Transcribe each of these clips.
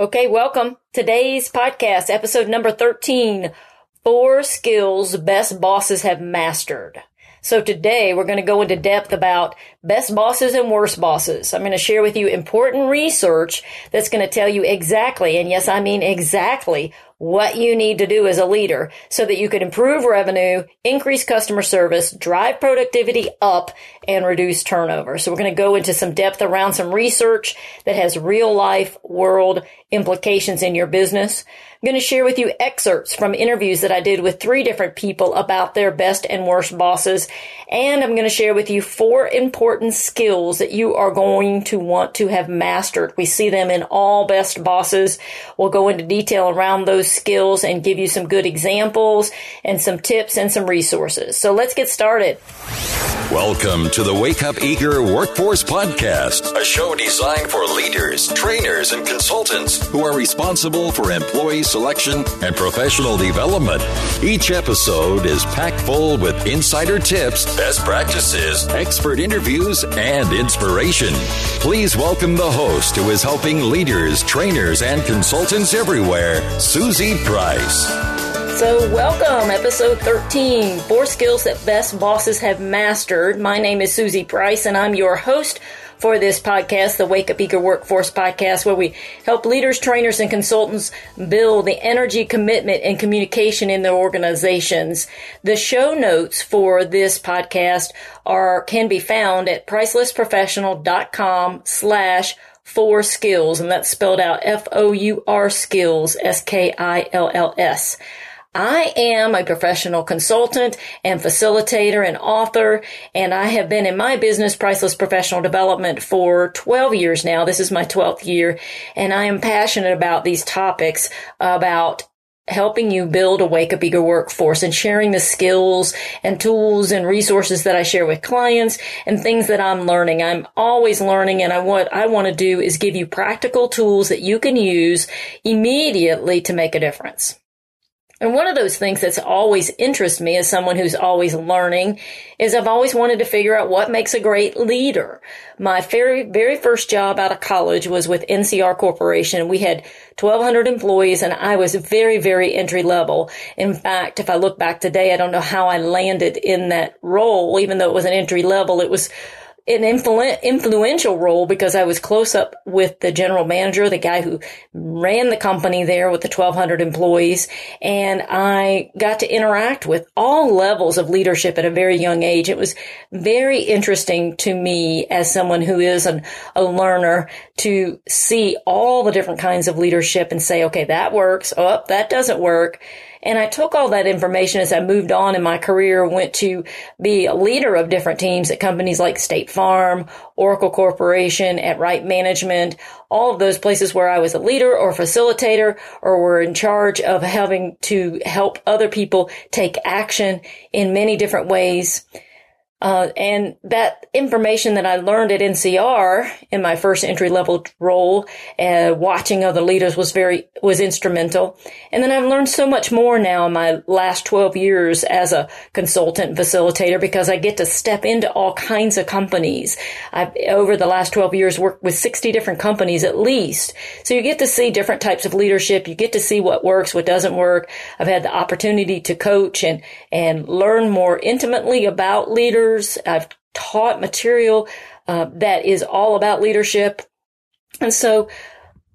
Okay, welcome. Today's podcast, episode number 13, four skills best bosses have mastered. So today we're going to go into depth about best bosses and worst bosses. I'm going to share with you important research that's going to tell you exactly, and yes, I mean exactly what you need to do as a leader so that you can improve revenue, increase customer service, drive productivity up, and reduce turnover. So we're going to go into some depth around some research that has real life world implications in your business. I'm going to share with you excerpts from interviews that I did with three different people about their best and worst bosses. And I'm going to share with you four important skills that you are going to want to have mastered. We see them in all best bosses. We'll go into detail around those skills and give you some good examples and some tips and some resources. So let's get started. Welcome to the Wake Up Eager Workforce Podcast, a show designed for leaders, trainers, and consultants who are responsible for employee selection and professional development. Each episode is packed full with insider tips, best practices, expert interviews, and inspiration. Please welcome the host who is helping leaders, trainers, and consultants everywhere, Price. So, welcome, episode 13 Four Skills That Best Bosses Have Mastered. My name is Suzie Price, and I'm your host for this podcast, the Wake Up Eager Workforce podcast, where we help leaders, trainers, and consultants build the energy, commitment, and communication in their organizations. The show notes for this podcast are can be found at pricelessprofessional.com slash four skills, and that's spelled out F-O-U-R skills, S-K-I-L-L-S. I am a professional consultant and facilitator and author, and I have been in my business, Priceless Professional Development, for 12 years now. This is my 12th year, and I am passionate about these topics about helping you build a wake up eager workforce and sharing the skills and tools and resources that I share with clients and things that I'm learning. I'm always learning and I what I want to do is give you practical tools that you can use immediately to make a difference. And one of those things that's always interested me as someone who's always learning is I've always wanted to figure out what makes a great leader. My very, very first job out of college was with NCR Corporation. We had 1200 employees and I was very, very entry level. In fact, if I look back today, I don't know how I landed in that role, even though it was an entry level. It was an influ- influential role because I was close up with the general manager, the guy who ran the company there with the 1200 employees. And I got to interact with all levels of leadership at a very young age. It was very interesting to me as someone who is an, a learner to see all the different kinds of leadership and say, okay, that works. Oh, that doesn't work. And I took all that information as I moved on in my career, went to be a leader of different teams at companies like State Farm, Oracle Corporation, at Right Management, all of those places where I was a leader or facilitator or were in charge of having to help other people take action in many different ways. Uh, and that information that I learned at NCR in my first entry level role, uh, watching other leaders was very, was instrumental. And then I've learned so much more now in my last 12 years as a consultant facilitator because I get to step into all kinds of companies. I've, over the last 12 years, worked with 60 different companies at least. So you get to see different types of leadership. You get to see what works, what doesn't work. I've had the opportunity to coach and, and learn more intimately about leaders leaders. I've taught material uh, that is all about leadership. And so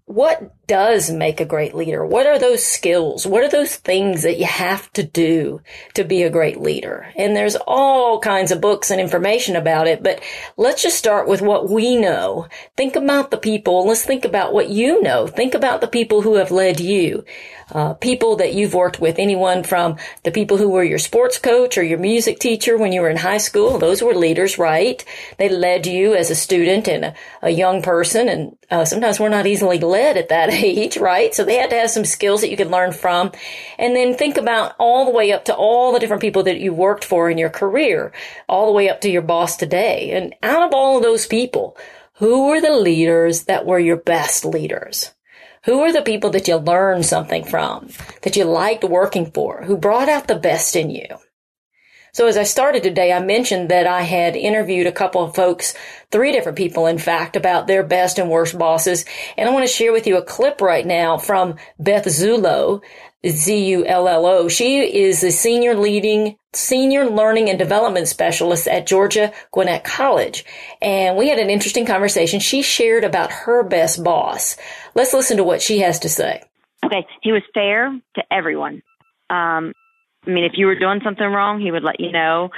what does make a great leader? What are those skills? What are those things that you have to do to be a great leader? And there's all kinds of books and information about it, but let's just start with what we know. Think about the people. Let's think about what you know. Think about the people who have led you. Uh, people that you've worked with, anyone from the people who were your sports coach or your music teacher when you were in high school. Those were leaders, right? They led you as a student and a, a young person. And uh, sometimes we're not easily led at that age, right? So they had to have some skills that you could learn from. And then think about all the way up to all the different people that you worked for in your career, all the way up to your boss today. And out of all of those people, who were the leaders that were your best leaders? Who were the people that you learned something from, that you liked working for, who brought out the best in you? So as I started today, I mentioned that I had interviewed a couple of folks, three different people, in fact, about their best and worst bosses. And I want to share with you a clip right now from Beth Zullo, Z-U-L-L-O. She is the senior leading, senior learning and development specialist at Georgia Gwinnett College. And we had an interesting conversation. She shared about her best boss. Let's listen to what she has to say. Okay. He was fair to everyone. Um, I mean, if you were doing something wrong, he would let you know.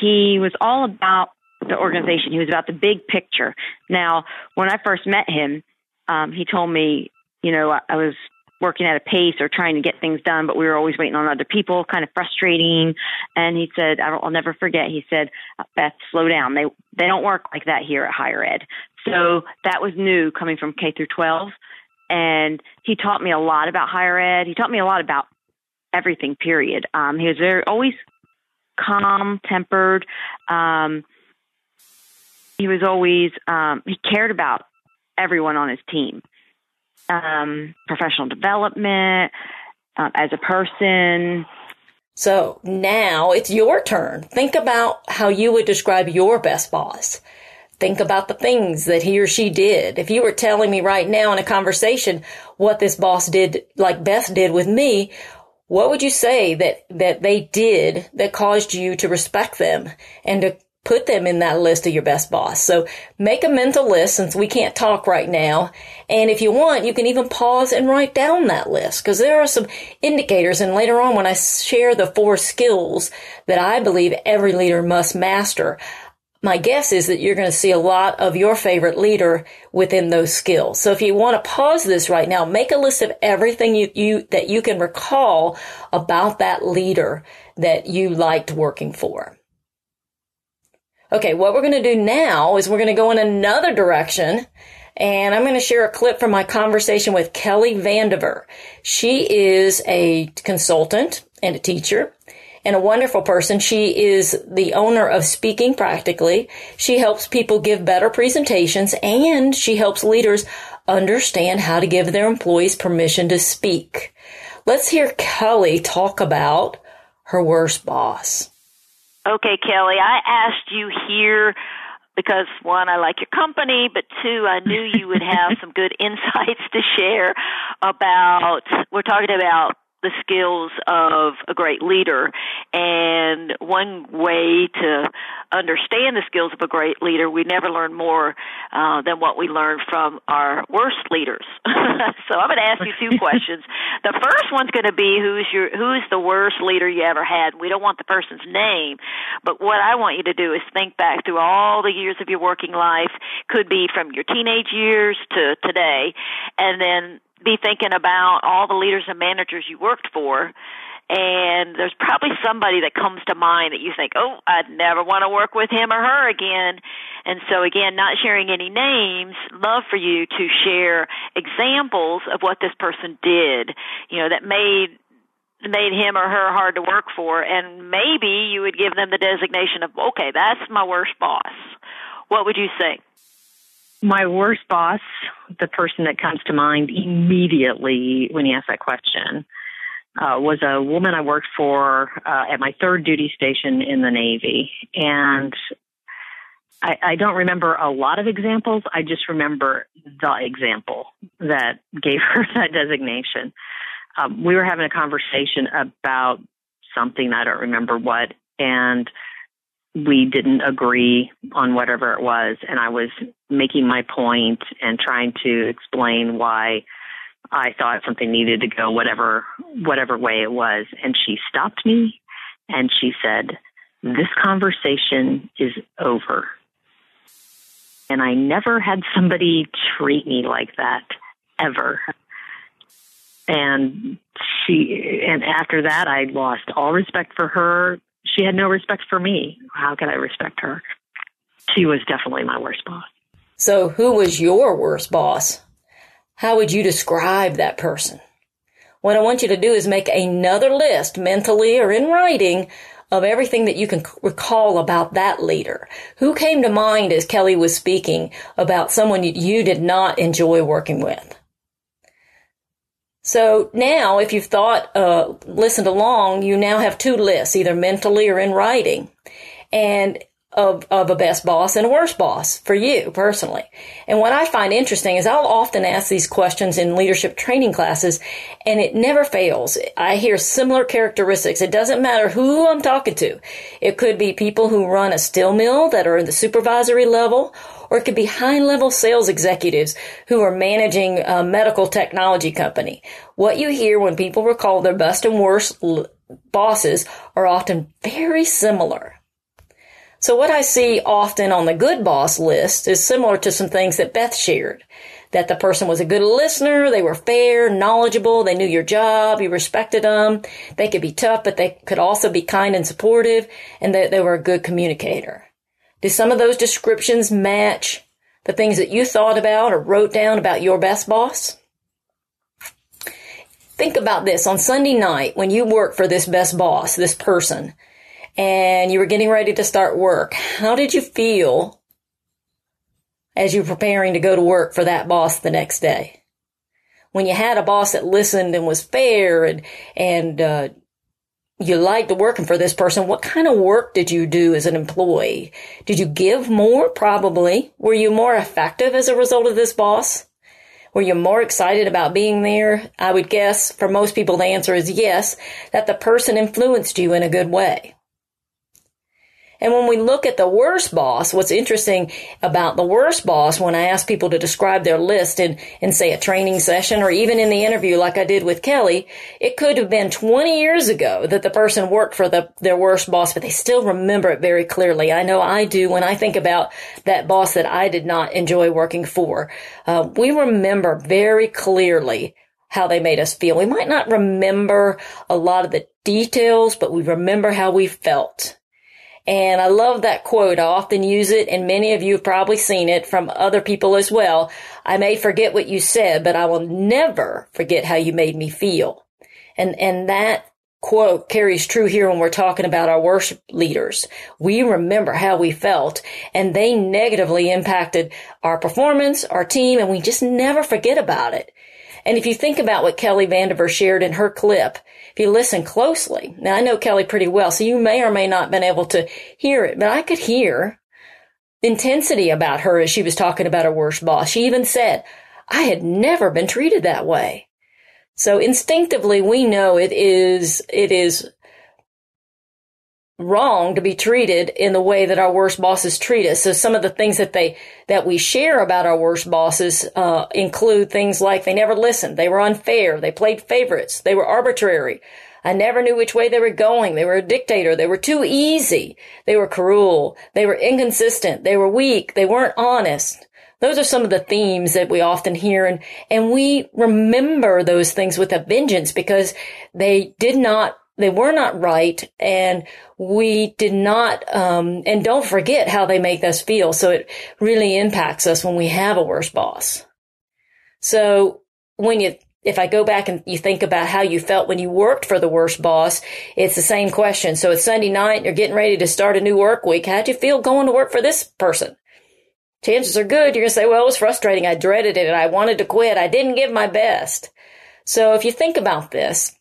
He was all about the organization. He was about the big picture. Now, when I first met him, um, he told me, you know, I, I was working at a pace or trying to get things done, but we were always waiting on other people, kind of frustrating. And he said, I'll never forget. He said, Beth, slow down. They they don't work like that here at higher ed. So that was new coming from K through 12. And he taught me a lot about higher ed. He taught me a lot about everything. Period. Um, he was very always calm tempered. Um, he was always um, he cared about everyone on his team. Um, professional development uh, as a person. So now it's your turn. Think about how you would describe your best boss. Think about the things that he or she did. If you were telling me right now in a conversation what this boss did, like Beth did with me, what would you say that, that they did that caused you to respect them and to put them in that list of your best boss? So make a mental list since we can't talk right now. And if you want, you can even pause and write down that list because there are some indicators. And later on, when I share the four skills that I believe every leader must master, my guess is that you're going to see a lot of your favorite leader within those skills. So if you want to pause this right now, make a list of everything you, you, that you can recall about that leader that you liked working for. Okay, what we're going to do now is we're going to go in another direction and I'm going to share a clip from my conversation with Kelly Vandever. She is a consultant and a teacher and a wonderful person. She is the owner of Speaking Practically. She helps people give better presentations and she helps leaders understand how to give their employees permission to speak. Let's hear Kelly talk about her worst boss. Okay, Kelly, I asked you here because one, I like your company, but two, I knew you would have some good insights to share about, we're talking about the skills of a great leader. And one way to understand the skills of a great leader, we never learn more uh, than what we learn from our worst leaders. so I'm going to ask you two questions. The first one's going to be who's your who's the worst leader you ever had. We don't want the person's name, but what I want you to do is think back through all the years of your working life. Could be from your teenage years to today, and then be thinking about all the leaders and managers you worked for and there's probably somebody that comes to mind that you think, oh, I'd never want to work with him or her again. And so again, not sharing any names, love for you to share examples of what this person did, you know, that made made him or her hard to work for and maybe you would give them the designation of okay that's my worst boss what would you say my worst boss, the person that comes to mind immediately when you ask that question, uh, was a woman I worked for uh, at my third duty station in the Navy. And I, I don't remember a lot of examples. I just remember the example that gave her that designation. Um, we were having a conversation about something, I don't remember what, and we didn't agree on whatever it was. And I was making my point and trying to explain why I thought something needed to go whatever whatever way it was. And she stopped me and she said, This conversation is over. And I never had somebody treat me like that ever. And she and after that I lost all respect for her. She had no respect for me. How could I respect her? She was definitely my worst boss. So, who was your worst boss? How would you describe that person? What I want you to do is make another list, mentally or in writing, of everything that you can recall about that leader. Who came to mind as Kelly was speaking about someone you did not enjoy working with? So now, if you've thought, uh, listened along, you now have two lists, either mentally or in writing. And of, of a best boss and a worst boss for you personally. And what I find interesting is I'll often ask these questions in leadership training classes and it never fails. I hear similar characteristics. It doesn't matter who I'm talking to. It could be people who run a steel mill that are in the supervisory level or it could be high level sales executives who are managing a medical technology company. What you hear when people recall their best and worst bosses are often very similar. So what I see often on the good boss list is similar to some things that Beth shared. That the person was a good listener, they were fair, knowledgeable, they knew your job, you respected them, they could be tough, but they could also be kind and supportive, and that they were a good communicator. Do some of those descriptions match the things that you thought about or wrote down about your best boss? Think about this on Sunday night when you work for this best boss, this person and you were getting ready to start work. How did you feel as you were preparing to go to work for that boss the next day? When you had a boss that listened and was fair and, and, uh, you liked working for this person. What kind of work did you do as an employee? Did you give more? Probably. Were you more effective as a result of this boss? Were you more excited about being there? I would guess for most people the answer is yes, that the person influenced you in a good way. And when we look at the worst boss, what's interesting about the worst boss, when I ask people to describe their list in, in say a training session or even in the interview like I did with Kelly, it could have been 20 years ago that the person worked for the, their worst boss, but they still remember it very clearly. I know I do when I think about that boss that I did not enjoy working for. Uh, we remember very clearly how they made us feel. We might not remember a lot of the details, but we remember how we felt. And I love that quote. I often use it and many of you have probably seen it from other people as well. I may forget what you said, but I will never forget how you made me feel. And, and that quote carries true here when we're talking about our worship leaders. We remember how we felt and they negatively impacted our performance, our team, and we just never forget about it. And if you think about what Kelly Vandever shared in her clip, if you listen closely, now I know Kelly pretty well, so you may or may not have been able to hear it, but I could hear intensity about her as she was talking about her worst boss. She even said, I had never been treated that way. So instinctively we know it is, it is wrong to be treated in the way that our worst bosses treat us. So some of the things that they that we share about our worst bosses uh, include things like they never listened, they were unfair, they played favorites, they were arbitrary. I never knew which way they were going. They were a dictator. They were too easy. They were cruel. They were inconsistent. They were weak. They weren't honest. Those are some of the themes that we often hear and, and we remember those things with a vengeance because they did not they were not right and we did not um, and don't forget how they make us feel so it really impacts us when we have a worse boss so when you if I go back and you think about how you felt when you worked for the worst boss, it's the same question. So it's Sunday night, you're getting ready to start a new work week. How'd you feel going to work for this person? Chances are good you're going to say, well, it was frustrating. I dreaded it and I wanted to quit. I didn't give my best. So if you think about this,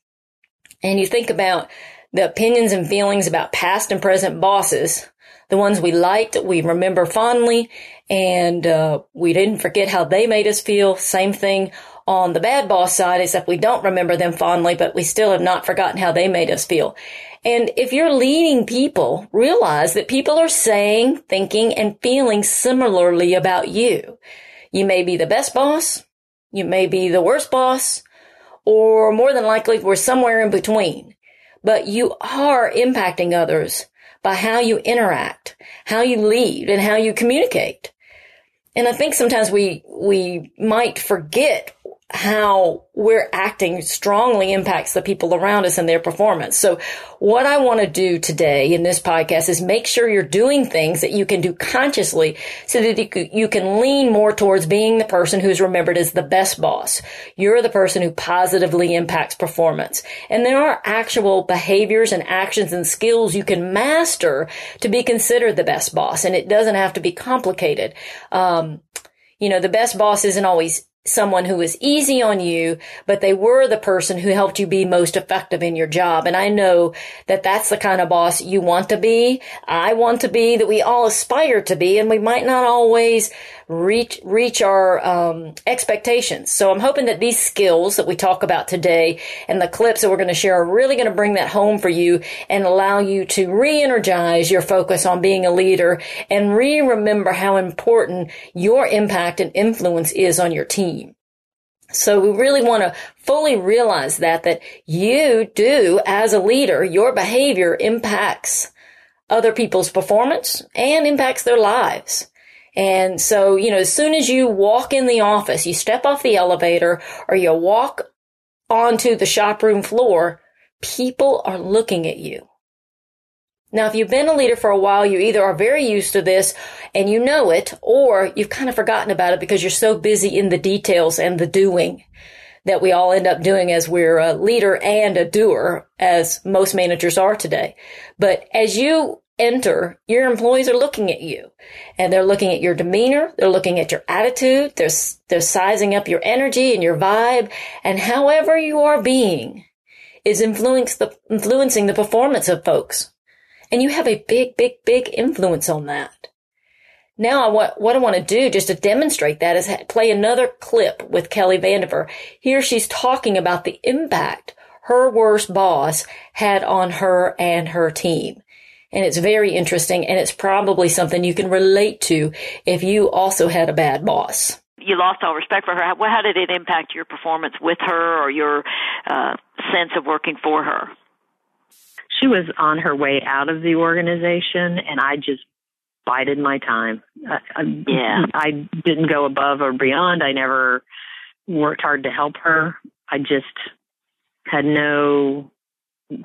and you think about the opinions and feelings about past and present bosses, the ones we liked, we remember fondly, and uh, we didn't forget how they made us feel. Same thing on the bad boss side, except we don't remember them fondly, but we still have not forgotten how they made us feel. And if you're leading people, realize that people are saying, thinking, and feeling similarly about you. You may be the best boss. You may be the worst boss or more than likely we're somewhere in between. But you are impacting others by how you interact, how you lead, and how you communicate. And I think sometimes we, we might forget how we're acting strongly impacts the people around us and their performance. So what I want to do today in this podcast is make sure you're doing things that you can do consciously so that you can lean more towards being the person who's remembered as the best boss. You're the person who positively impacts performance. And there are actual behaviors and actions and skills you can master to be considered the best boss. And it doesn't have to be complicated. Um, you know, the best boss isn't always someone who was easy on you, but they were the person who helped you be most effective in your job. And I know that that's the kind of boss you want to be. I want to be that we all aspire to be, and we might not always reach reach our um, expectations. So I'm hoping that these skills that we talk about today and the clips that we're going to share are really going to bring that home for you and allow you to re-energize your focus on being a leader and re-remember how important your impact and influence is on your team. So we really want to fully realize that, that you do as a leader, your behavior impacts other people's performance and impacts their lives. And so, you know, as soon as you walk in the office, you step off the elevator or you walk onto the shop room floor, people are looking at you. Now, if you've been a leader for a while, you either are very used to this and you know it, or you've kind of forgotten about it because you're so busy in the details and the doing that we all end up doing as we're a leader and a doer, as most managers are today. But as you enter, your employees are looking at you and they're looking at your demeanor. They're looking at your attitude. They're, they're sizing up your energy and your vibe and however you are being is the, influencing the performance of folks. And you have a big, big, big influence on that. Now, what I want to do just to demonstrate that is play another clip with Kelly Vandever. Here she's talking about the impact her worst boss had on her and her team and it's very interesting and it's probably something you can relate to if you also had a bad boss. You lost all respect for her. How, how did it impact your performance with her or your uh, sense of working for her? She was on her way out of the organization, and I just bided my time. I, yeah. I didn't go above or beyond. I never worked hard to help her. I just had no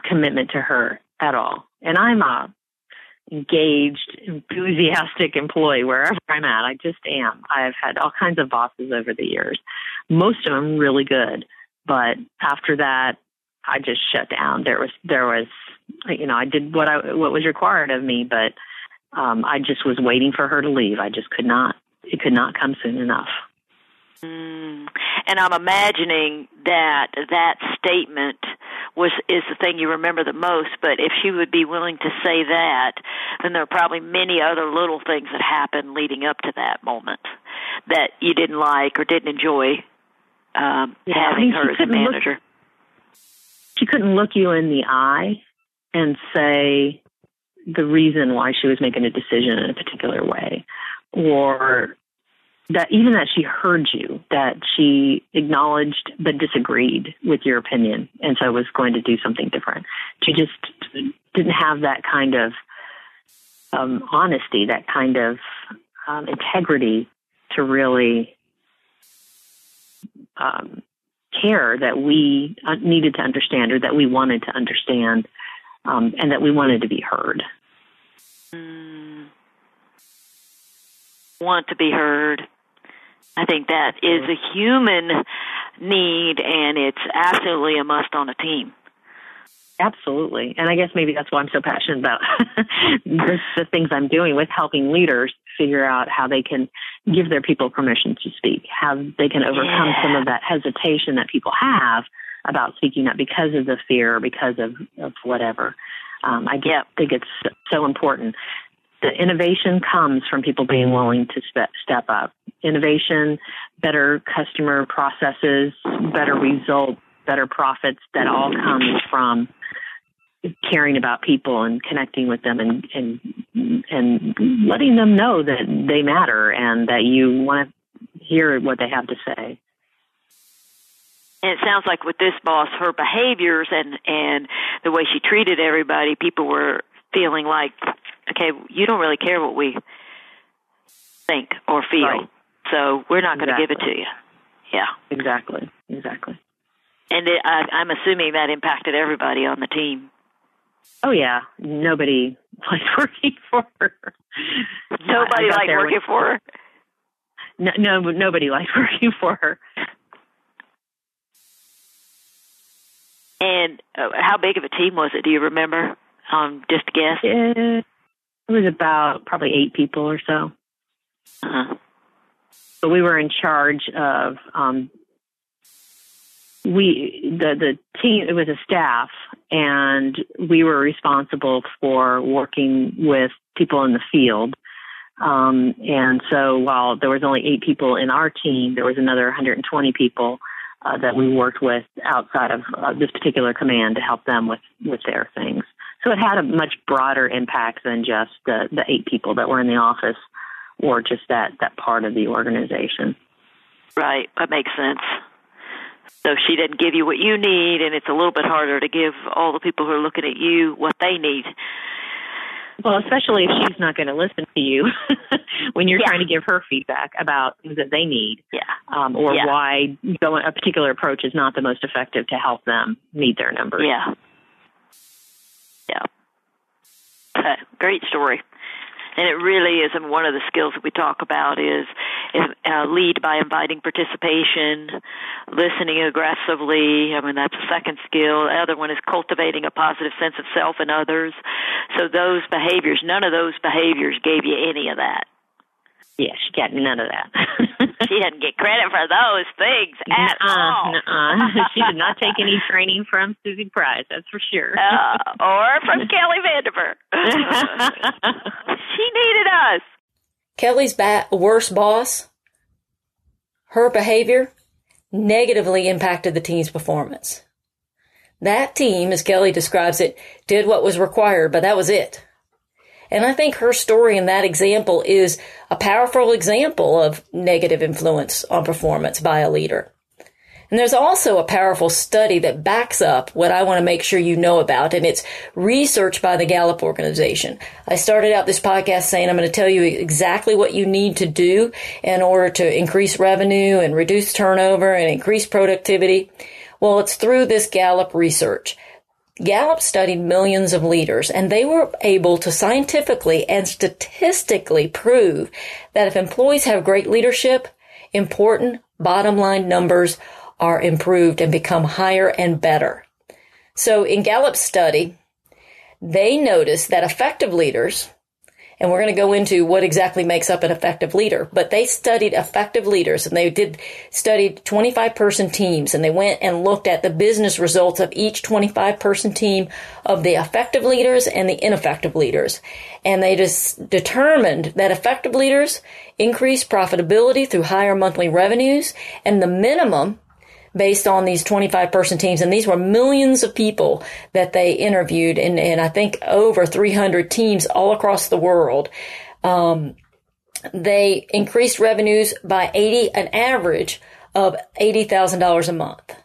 commitment to her at all. And I'm a engaged, enthusiastic employee wherever I'm at. I just am. I've had all kinds of bosses over the years, most of them really good. But after that, I just shut down. There was, there was, you know, I did what I, what was required of me, but um, I just was waiting for her to leave. I just could not, it could not come soon enough. Mm. And I'm imagining that that statement was is the thing you remember the most. But if she would be willing to say that, then there are probably many other little things that happened leading up to that moment that you didn't like or didn't enjoy um, yeah, having I mean, her as a manager. Look, she couldn't look you in the eye and say the reason why she was making a decision in a particular way or that even that she heard you, that she acknowledged but disagreed with your opinion, and so was going to do something different. She just didn't have that kind of um, honesty, that kind of um, integrity to really um, care that we uh, needed to understand or that we wanted to understand um, and that we wanted to be heard. Mm. Want to be heard. I think that is a human need and it's absolutely a must on a team. Absolutely. And I guess maybe that's why I'm so passionate about the, the things I'm doing with helping leaders figure out how they can give their people permission to speak, how they can overcome yeah. some of that hesitation that people have about speaking up because of the fear or because of, of whatever. Um, I just yep. think it's so important the innovation comes from people being mm-hmm. willing to step, step up. Innovation, better customer processes, better results, better profits, that all mm-hmm. comes from caring about people and connecting with them and and and letting them know that they matter and that you want to hear what they have to say. And it sounds like with this boss, her behaviors and and the way she treated everybody, people were feeling like okay, you don't really care what we think or feel. Right. So we're not going to give it to you. Yeah. Exactly. Exactly. And it, I, I'm assuming that impacted everybody on the team. Oh yeah, nobody liked working for her. Nobody liked working with, for her. No, no, nobody liked working for her. And uh, how big of a team was it? Do you remember? Um, just guess. It, it was about probably eight people or so. Uh-huh. but we were in charge of um, we the the team it was a staff and we were responsible for working with people in the field um, and so while there was only eight people in our team there was another 120 people uh, that we worked with outside of uh, this particular command to help them with with their things so it had a much broader impact than just the the eight people that were in the office or just that that part of the organization right that makes sense so she didn't give you what you need, and it's a little bit harder to give all the people who are looking at you what they need. Well, especially if she's not going to listen to you when you're yeah. trying to give her feedback about things that they need, yeah, um, or yeah. why a particular approach is not the most effective to help them meet their numbers. Yeah, yeah. Okay. Great story and it really is. And one of the skills that we talk about is, is uh, lead by inviting participation, listening aggressively. I mean, that's a second skill. The other one is cultivating a positive sense of self and others. So those behaviors, none of those behaviors gave you any of that. Yeah, she got none of that. she didn't get credit for those things at nuh-uh, all. Nuh-uh. she did not take any training from Suzie Price, that's for sure. Uh, or from Kelly Vandever. she needed us. Kelly's ba- worst boss, her behavior negatively impacted the team's performance. That team, as Kelly describes it, did what was required, but that was it. And I think her story in that example is a powerful example of negative influence on performance by a leader. And there's also a powerful study that backs up what I want to make sure you know about, and it's research by the Gallup organization. I started out this podcast saying I'm going to tell you exactly what you need to do in order to increase revenue and reduce turnover and increase productivity. Well, it's through this Gallup research. Gallup studied millions of leaders and they were able to scientifically and statistically prove that if employees have great leadership, important bottom line numbers are improved and become higher and better. So in Gallup's study, they noticed that effective leaders and we're going to go into what exactly makes up an effective leader. But they studied effective leaders and they did studied 25 person teams and they went and looked at the business results of each 25 person team of the effective leaders and the ineffective leaders. And they just determined that effective leaders increase profitability through higher monthly revenues and the minimum based on these 25 person teams. And these were millions of people that they interviewed and, and I think over 300 teams all across the world. Um, they increased revenues by 80, an average of $80,000 a month.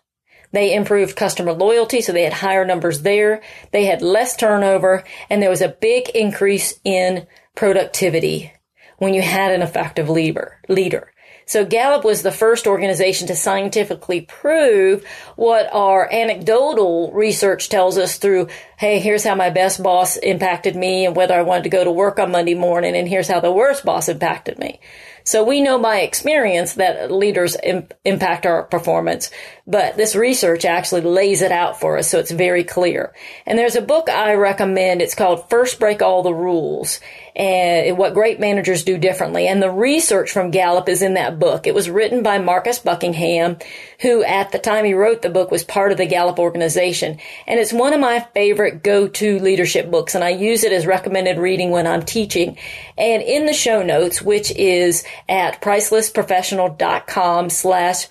They improved customer loyalty, so they had higher numbers there. They had less turnover, and there was a big increase in productivity when you had an effective leader. leader. So Gallup was the first organization to scientifically prove what our anecdotal research tells us through, hey, here's how my best boss impacted me and whether I wanted to go to work on Monday morning, and here's how the worst boss impacted me. So we know by experience that leaders Im- impact our performance, but this research actually lays it out for us so it's very clear. And there's a book I recommend. It's called First Break All the Rules and what great managers do differently. And the research from Gallup is in that book. It was written by Marcus Buckingham, who at the time he wrote the book was part of the Gallup organization. And it's one of my favorite go-to leadership books. And I use it as recommended reading when I'm teaching. And in the show notes, which is at pricelessprofessional.com slash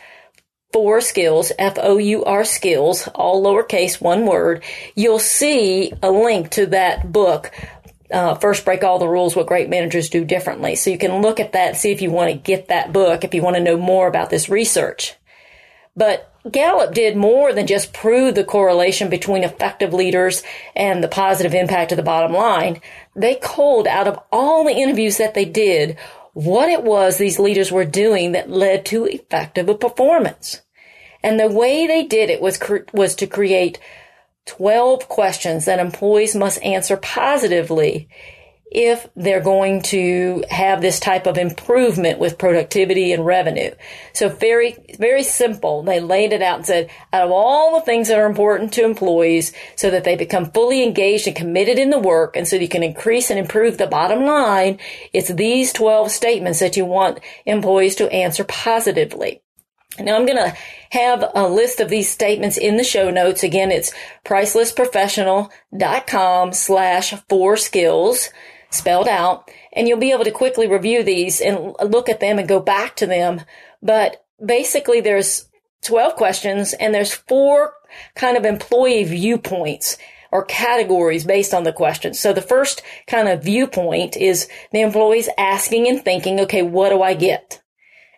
four skills, F-O-U-R skills, all lowercase, one word, you'll see a link to that book. Uh, first break all the rules what great managers do differently so you can look at that see if you want to get that book if you want to know more about this research but Gallup did more than just prove the correlation between effective leaders and the positive impact of the bottom line. They culled out of all the interviews that they did what it was these leaders were doing that led to effective performance. And the way they did it was, was to create 12 questions that employees must answer positively if they're going to have this type of improvement with productivity and revenue. So very, very simple. They laid it out and said, out of all the things that are important to employees so that they become fully engaged and committed in the work and so you can increase and improve the bottom line, it's these 12 statements that you want employees to answer positively. Now I'm going to have a list of these statements in the show notes. Again, it's pricelessprofessional.com slash four skills spelled out, and you'll be able to quickly review these and look at them and go back to them. But basically there's 12 questions and there's four kind of employee viewpoints or categories based on the questions. So the first kind of viewpoint is the employees asking and thinking, okay, what do I get?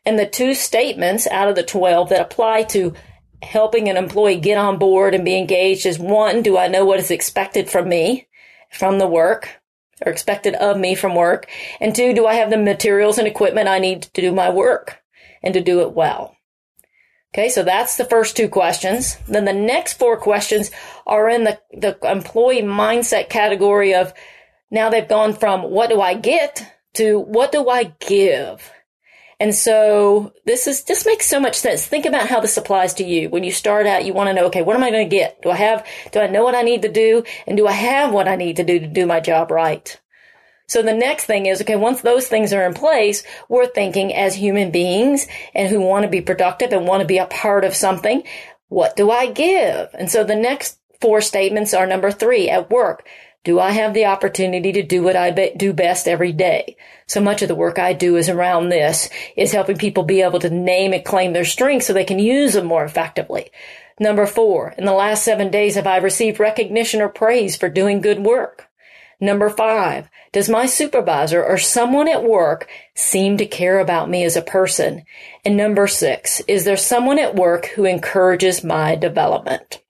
And the two statements out of the 12 that apply to helping an employee get on board and be engaged is one, do I know what is expected from me from the work? or expected of me from work? And two, do I have the materials and equipment I need to do my work and to do it well? Okay, so that's the first two questions. Then the next four questions are in the, the employee mindset category of now they've gone from what do I get to what do I give? And so this is just makes so much sense. Think about how this applies to you. When you start out, you want to know, okay, what am I going to get? Do I have, do I know what I need to do? And do I have what I need to do to do my job right? So the next thing is, okay, once those things are in place, we're thinking as human beings and who want to be productive and want to be a part of something. What do I give? And so the next four statements are number three at work. Do I have the opportunity to do what I be- do best every day? So much of the work I do is around this, is helping people be able to name and claim their strengths so they can use them more effectively. Number four, in the last seven days have I received recognition or praise for doing good work? Number five, does my supervisor or someone at work seem to care about me as a person? And number six, is there someone at work who encourages my development?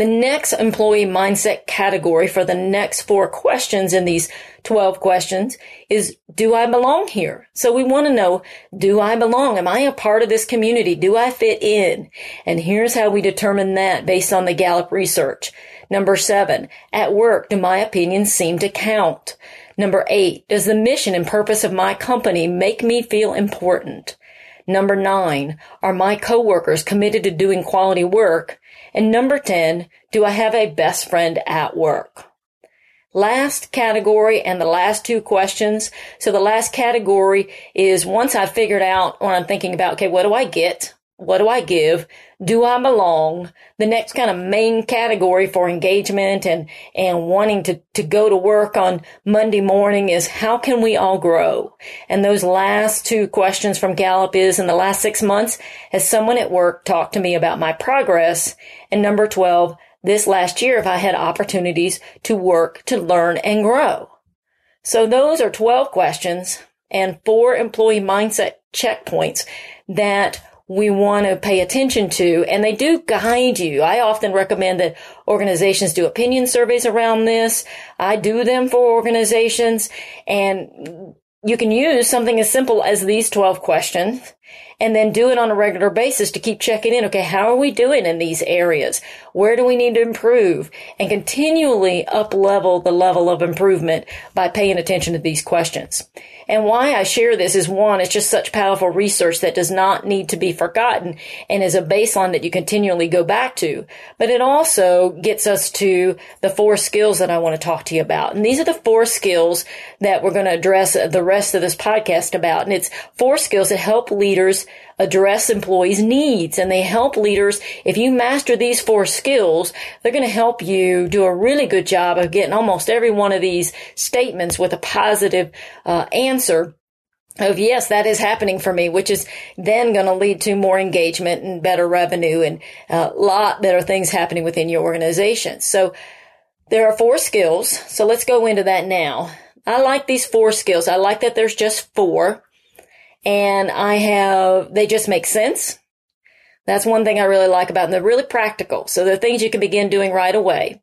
The next employee mindset category for the next four questions in these 12 questions is, do I belong here? So we want to know, do I belong? Am I a part of this community? Do I fit in? And here's how we determine that based on the Gallup research. Number seven, at work, do my opinions seem to count? Number eight, does the mission and purpose of my company make me feel important? Number nine, are my coworkers committed to doing quality work? And number 10, do I have a best friend at work? Last category and the last two questions. So the last category is once I've figured out when I'm thinking about, okay, what do I get? What do I give? Do I belong? The next kind of main category for engagement and, and wanting to, to go to work on Monday morning is how can we all grow? And those last two questions from Gallup is in the last six months, has someone at work talked to me about my progress? And number 12, this last year, if I had opportunities to work, to learn and grow. So those are 12 questions and four employee mindset checkpoints that we want to pay attention to and they do guide you. I often recommend that organizations do opinion surveys around this. I do them for organizations and you can use something as simple as these 12 questions and then do it on a regular basis to keep checking in. Okay, how are we doing in these areas? Where do we need to improve? And continually up level the level of improvement by paying attention to these questions. And why I share this is one, it's just such powerful research that does not need to be forgotten and is a baseline that you continually go back to. But it also gets us to the four skills that I want to talk to you about. And these are the four skills that we're going to address the rest of this podcast about. And it's four skills that help leaders address employees' needs and they help leaders. If you master these four skills, they're going to help you do a really good job of getting almost every one of these statements with a positive uh, answer of yes, that is happening for me, which is then going to lead to more engagement and better revenue and a lot better things happening within your organization. So there are four skills. So let's go into that now. I like these four skills. I like that there's just four and I have, they just make sense. That's one thing I really like about them. They're really practical. So they're things you can begin doing right away.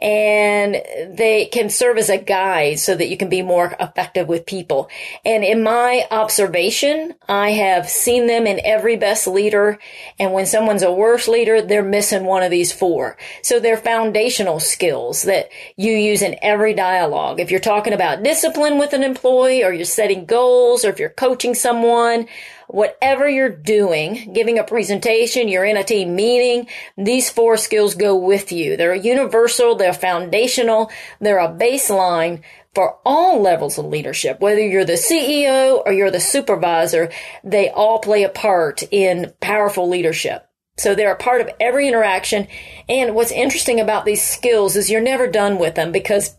And they can serve as a guide so that you can be more effective with people. And in my observation, I have seen them in every best leader. And when someone's a worse leader, they're missing one of these four. So they're foundational skills that you use in every dialogue. If you're talking about discipline with an employee or you're setting goals or if you're coaching someone, whatever you're doing, giving a presentation, you're in a team meeting, these four skills go with you. They're universal, they're foundational, they're a baseline for all levels of leadership. Whether you're the CEO or you're the supervisor, they all play a part in powerful leadership. So they're a part of every interaction. And what's interesting about these skills is you're never done with them because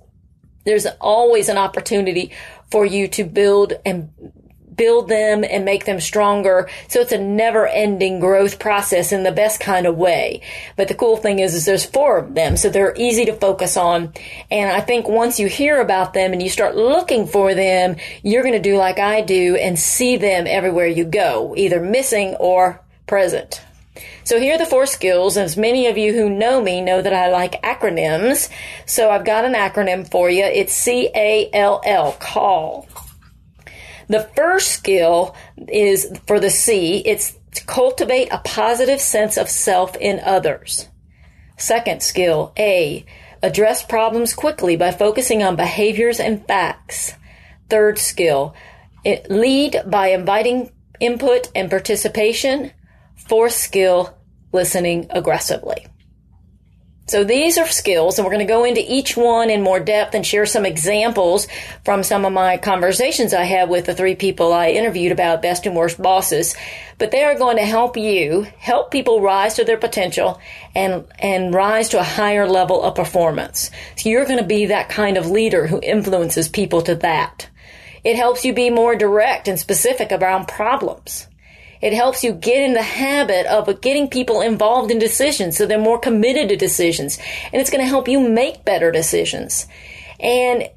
there's always an opportunity for you to build and build them and make them stronger. So it's a never ending growth process in the best kind of way. But the cool thing is, is there's four of them. So they're easy to focus on. And I think once you hear about them and you start looking for them, you're going to do like I do and see them everywhere you go, either missing or present. So here are the four skills. As many of you who know me know that I like acronyms. So I've got an acronym for you. It's C-A-L-L, call. The first skill is for the C, it's to cultivate a positive sense of self in others. Second skill, A, address problems quickly by focusing on behaviors and facts. Third skill, lead by inviting input and participation. Fourth skill, listening aggressively. So these are skills, and we're going to go into each one in more depth and share some examples from some of my conversations I had with the three people I interviewed about best and worst bosses. But they are going to help you help people rise to their potential and and rise to a higher level of performance. So you're going to be that kind of leader who influences people to that. It helps you be more direct and specific around problems. It helps you get in the habit of getting people involved in decisions so they're more committed to decisions. And it's going to help you make better decisions. And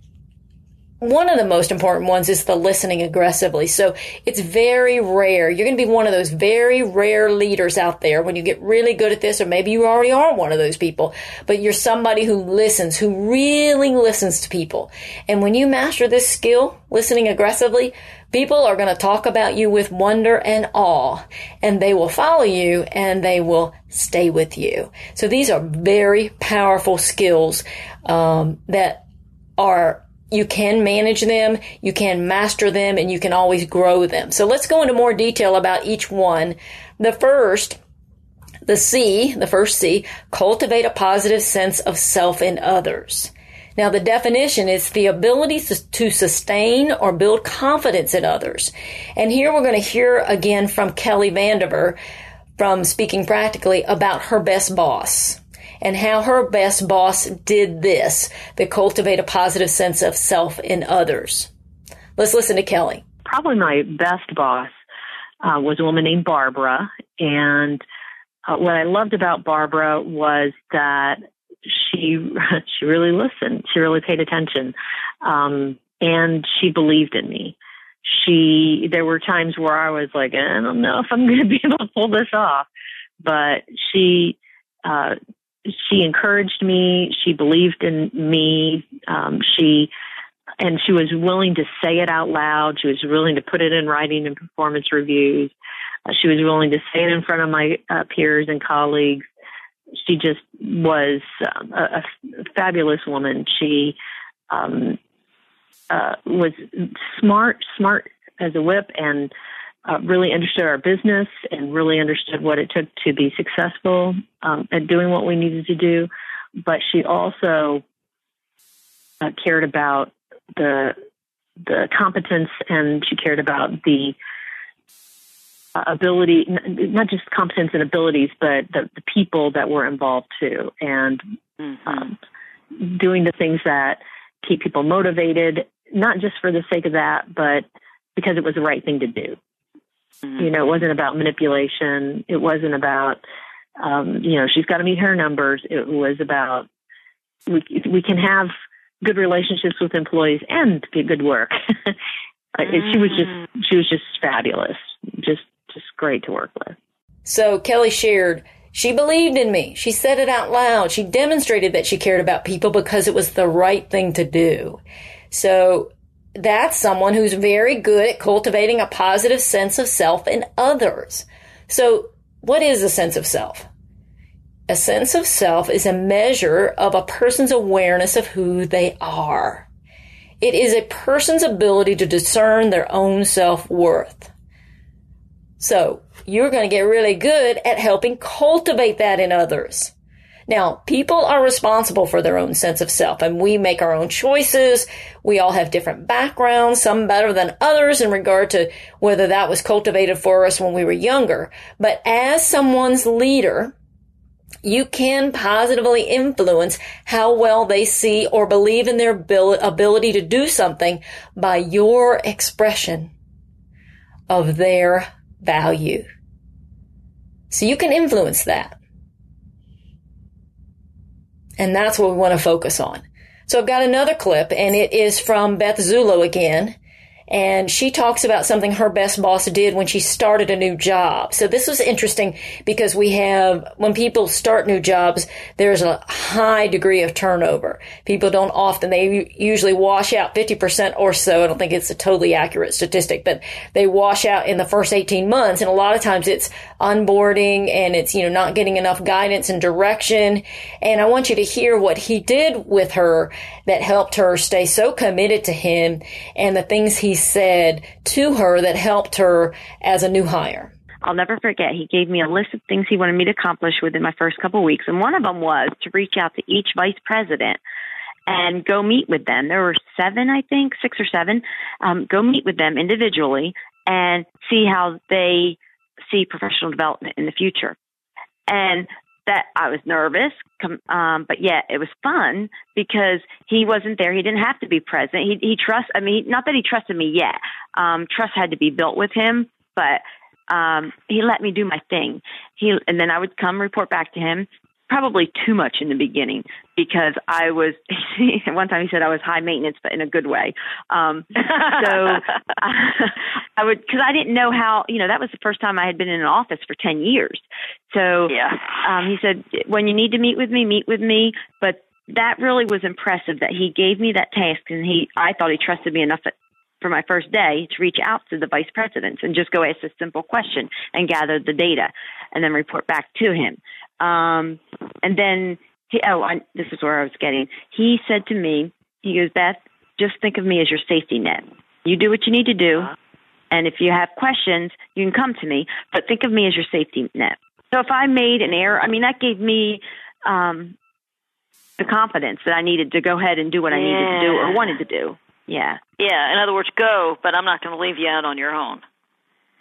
one of the most important ones is the listening aggressively. So it's very rare. You're going to be one of those very rare leaders out there when you get really good at this, or maybe you already are one of those people, but you're somebody who listens, who really listens to people. And when you master this skill, listening aggressively, people are going to talk about you with wonder and awe, and they will follow you and they will stay with you. So these are very powerful skills um, that are you can manage them, you can master them, and you can always grow them. So let's go into more detail about each one. The first, the C, the first C, cultivate a positive sense of self in others. Now, the definition is the ability to sustain or build confidence in others. And here we're going to hear again from Kelly Vandever from Speaking Practically about her best boss and how her best boss did this to cultivate a positive sense of self in others. Let's listen to Kelly. Probably my best boss uh, was a woman named Barbara. And uh, what I loved about Barbara was that she she really listened. She really paid attention, um, and she believed in me. She there were times where I was like, I don't know if I'm going to be able to pull this off, but she uh, she encouraged me. She believed in me. Um, she and she was willing to say it out loud. She was willing to put it in writing and performance reviews. Uh, she was willing to say it in front of my uh, peers and colleagues. She just was um, a, a, fabulous woman. She um, uh, was smart, smart as a whip, and uh, really understood our business and really understood what it took to be successful um, at doing what we needed to do. But she also uh, cared about the the competence and she cared about the ability, not just competence and abilities, but the, the people that were involved too, and mm-hmm. um, doing the things that keep people motivated, not just for the sake of that, but because it was the right thing to do. Mm-hmm. You know, it wasn't about manipulation. It wasn't about, um, you know, she's got to meet her numbers. It was about we we can have good relationships with employees and get good work. mm-hmm. She was just mm. she was just fabulous, just just great to work with. So Kelly shared She believed in me. She said it out loud. She demonstrated that she cared about people because it was the right thing to do. So that's someone who's very good at cultivating a positive sense of self in others. So what is a sense of self? A sense of self is a measure of a person's awareness of who they are. It is a person's ability to discern their own self worth. So you're going to get really good at helping cultivate that in others. Now, people are responsible for their own sense of self and we make our own choices. We all have different backgrounds, some better than others in regard to whether that was cultivated for us when we were younger. But as someone's leader, you can positively influence how well they see or believe in their ability to do something by your expression of their value. So you can influence that. And that's what we want to focus on. So I've got another clip and it is from Beth Zullo again and she talks about something her best boss did when she started a new job. So this was interesting because we have, when people start new jobs, there's a high degree of turnover. People don't often, they usually wash out 50% or so. I don't think it's a totally accurate statistic, but they wash out in the first 18 months. And a lot of times it's onboarding and it's, you know, not getting enough guidance and direction. And I want you to hear what he did with her that helped her stay so committed to him and the things he said to her that helped her as a new hire? I'll never forget. He gave me a list of things he wanted me to accomplish within my first couple of weeks, and one of them was to reach out to each vice president and go meet with them. There were seven, I think, six or seven. Um, go meet with them individually and see how they see professional development in the future. And that I was nervous, um, but yet it was fun because he wasn't there. He didn't have to be present. He, he trust. I mean, not that he trusted me yet. Um, trust had to be built with him, but um, he let me do my thing. He and then I would come report back to him, probably too much in the beginning because I was one time he said I was high maintenance but in a good way. Um so I, I would cuz I didn't know how, you know, that was the first time I had been in an office for 10 years. So yeah. um he said when you need to meet with me, meet with me, but that really was impressive that he gave me that task and he I thought he trusted me enough for my first day to reach out to the vice presidents and just go ask a simple question and gather the data and then report back to him. Um, and then, he, oh, I, this is where I was getting. He said to me, he goes, Beth, just think of me as your safety net. You do what you need to do. And if you have questions, you can come to me, but think of me as your safety net. So if I made an error, I mean, that gave me um, the confidence that I needed to go ahead and do what I needed to do or wanted to do. Yeah. Yeah. In other words, go, but I'm not going to leave you out on your own.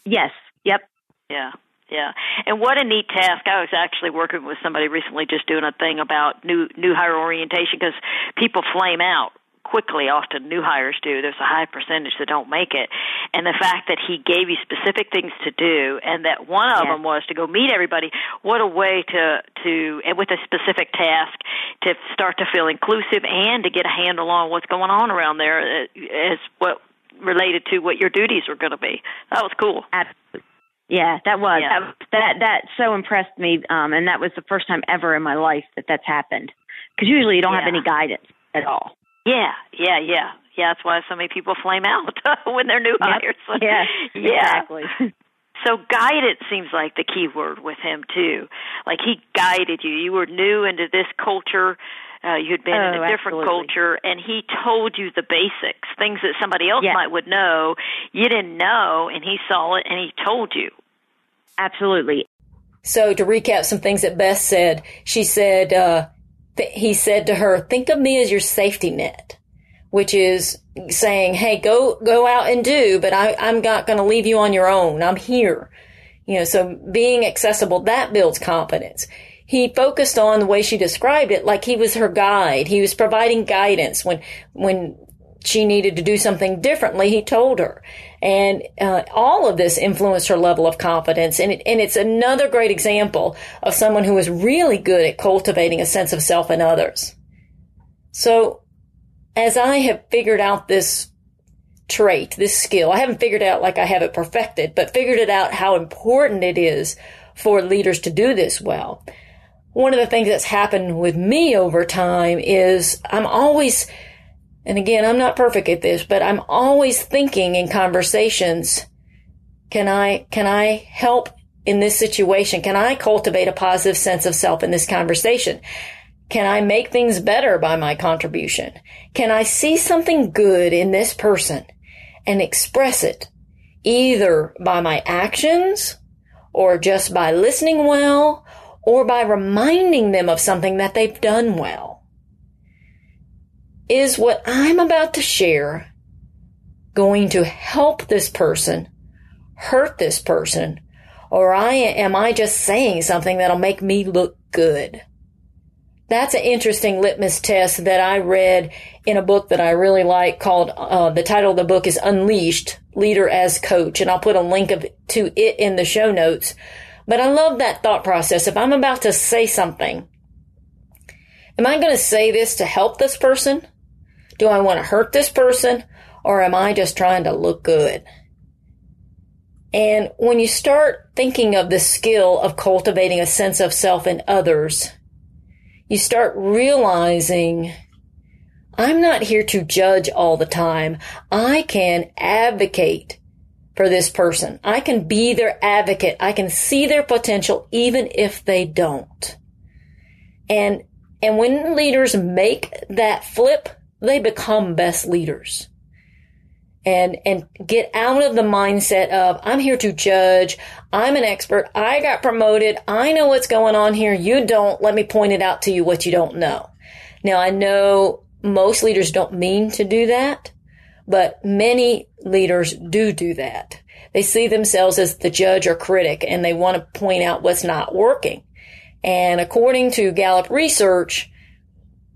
Yes. Yep. Yeah. Yeah, and what a neat task! I was actually working with somebody recently, just doing a thing about new new hire orientation because people flame out quickly often new hires do. There's a high percentage that don't make it. And the fact that he gave you specific things to do and that one of them was to go meet everybody what a way to to and with a specific task to start to feel inclusive and to get a handle on what's going on around there as uh, what related to what your duties were going to be. That was cool. Absolutely yeah, that was yeah. that that that so impressed me, um, and that was the first time ever in my life that that's happened. Because usually you don't yeah. have any guidance at all. Yeah, yeah, yeah, yeah. That's why so many people flame out when they're new hires. yeah, yeah, exactly. So guided seems like the key word with him too. Like he guided you. You were new into this culture. Uh, you'd been oh, in a different absolutely. culture, and he told you the basics, things that somebody else might would know. You didn't know, and he saw it, and he told you. Absolutely. So to recap some things that Beth said, she said, uh, th- he said to her, think of me as your safety net, which is saying, Hey, go, go out and do, but I, I'm not going to leave you on your own. I'm here. You know, so being accessible, that builds confidence he focused on the way she described it like he was her guide. He was providing guidance when, when she needed to do something differently, he told her. And uh, all of this influenced her level of confidence. And, it, and it's another great example of someone who is really good at cultivating a sense of self in others. So as I have figured out this trait, this skill, I haven't figured out like I have it perfected, but figured it out how important it is for leaders to do this well. One of the things that's happened with me over time is I'm always, and again, I'm not perfect at this, but I'm always thinking in conversations, can I, can I help in this situation? Can I cultivate a positive sense of self in this conversation? Can I make things better by my contribution? Can I see something good in this person and express it either by my actions or just by listening well or by reminding them of something that they've done well? Is what I'm about to share going to help this person, hurt this person, or I, am I just saying something that'll make me look good? That's an interesting litmus test that I read in a book that I really like called, uh, the title of the book is Unleashed, Leader as Coach. And I'll put a link of, to it in the show notes. But I love that thought process. If I'm about to say something, am I going to say this to help this person? Do I want to hurt this person? Or am I just trying to look good? And when you start thinking of the skill of cultivating a sense of self in others, you start realizing I'm not here to judge all the time. I can advocate for this person. I can be their advocate. I can see their potential even if they don't. And, and when leaders make that flip, they become best leaders and and get out of the mindset of I'm here to judge. I'm an expert. I got promoted. I know what's going on here. You don't. Let me point it out to you what you don't know. Now I know most leaders don't mean to do that, but many leaders do do that. They see themselves as the judge or critic and they want to point out what's not working. And according to Gallup research,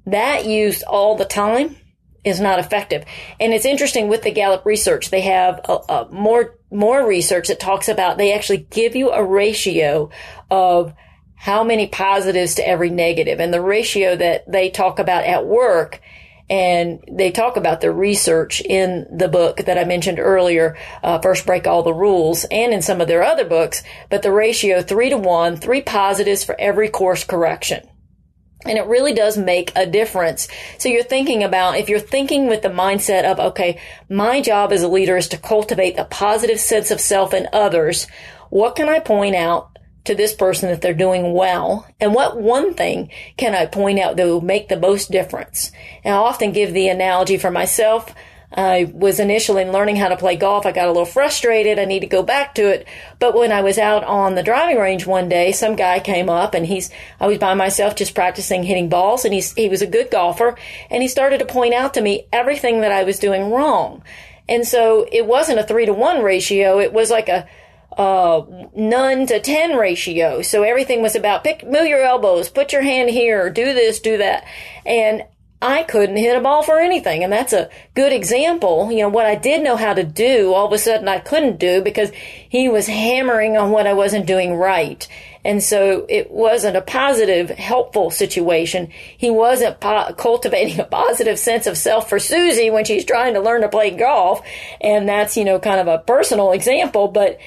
that used all the time is not effective. And it's interesting with the Gallup research, they have a, a more, more research that talks about they actually give you a ratio of how many positives to every negative. And the ratio that they talk about at work and they talk about the research in the book that I mentioned earlier, uh, First Break All the Rules, and in some of their other books, but the ratio three to one, three positives for every course correction. And it really does make a difference. So you're thinking about, if you're thinking with the mindset of, okay, my job as a leader is to cultivate a positive sense of self and others, what can I point out to this person that they're doing well? And what one thing can I point out that will make the most difference? And I often give the analogy for myself. I was initially learning how to play golf. I got a little frustrated. I need to go back to it. But when I was out on the driving range one day, some guy came up and he's, I was by myself just practicing hitting balls and he's, he was a good golfer and he started to point out to me everything that I was doing wrong. And so it wasn't a three to one ratio. It was like a, uh, none to 10 ratio. So everything was about pick, move your elbows, put your hand here, do this, do that. And I couldn't hit a ball for anything. And that's a good example. You know, what I did know how to do, all of a sudden I couldn't do because he was hammering on what I wasn't doing right. And so it wasn't a positive, helpful situation. He wasn't po- cultivating a positive sense of self for Suzie when she's trying to learn to play golf. And that's, you know, kind of a personal example, but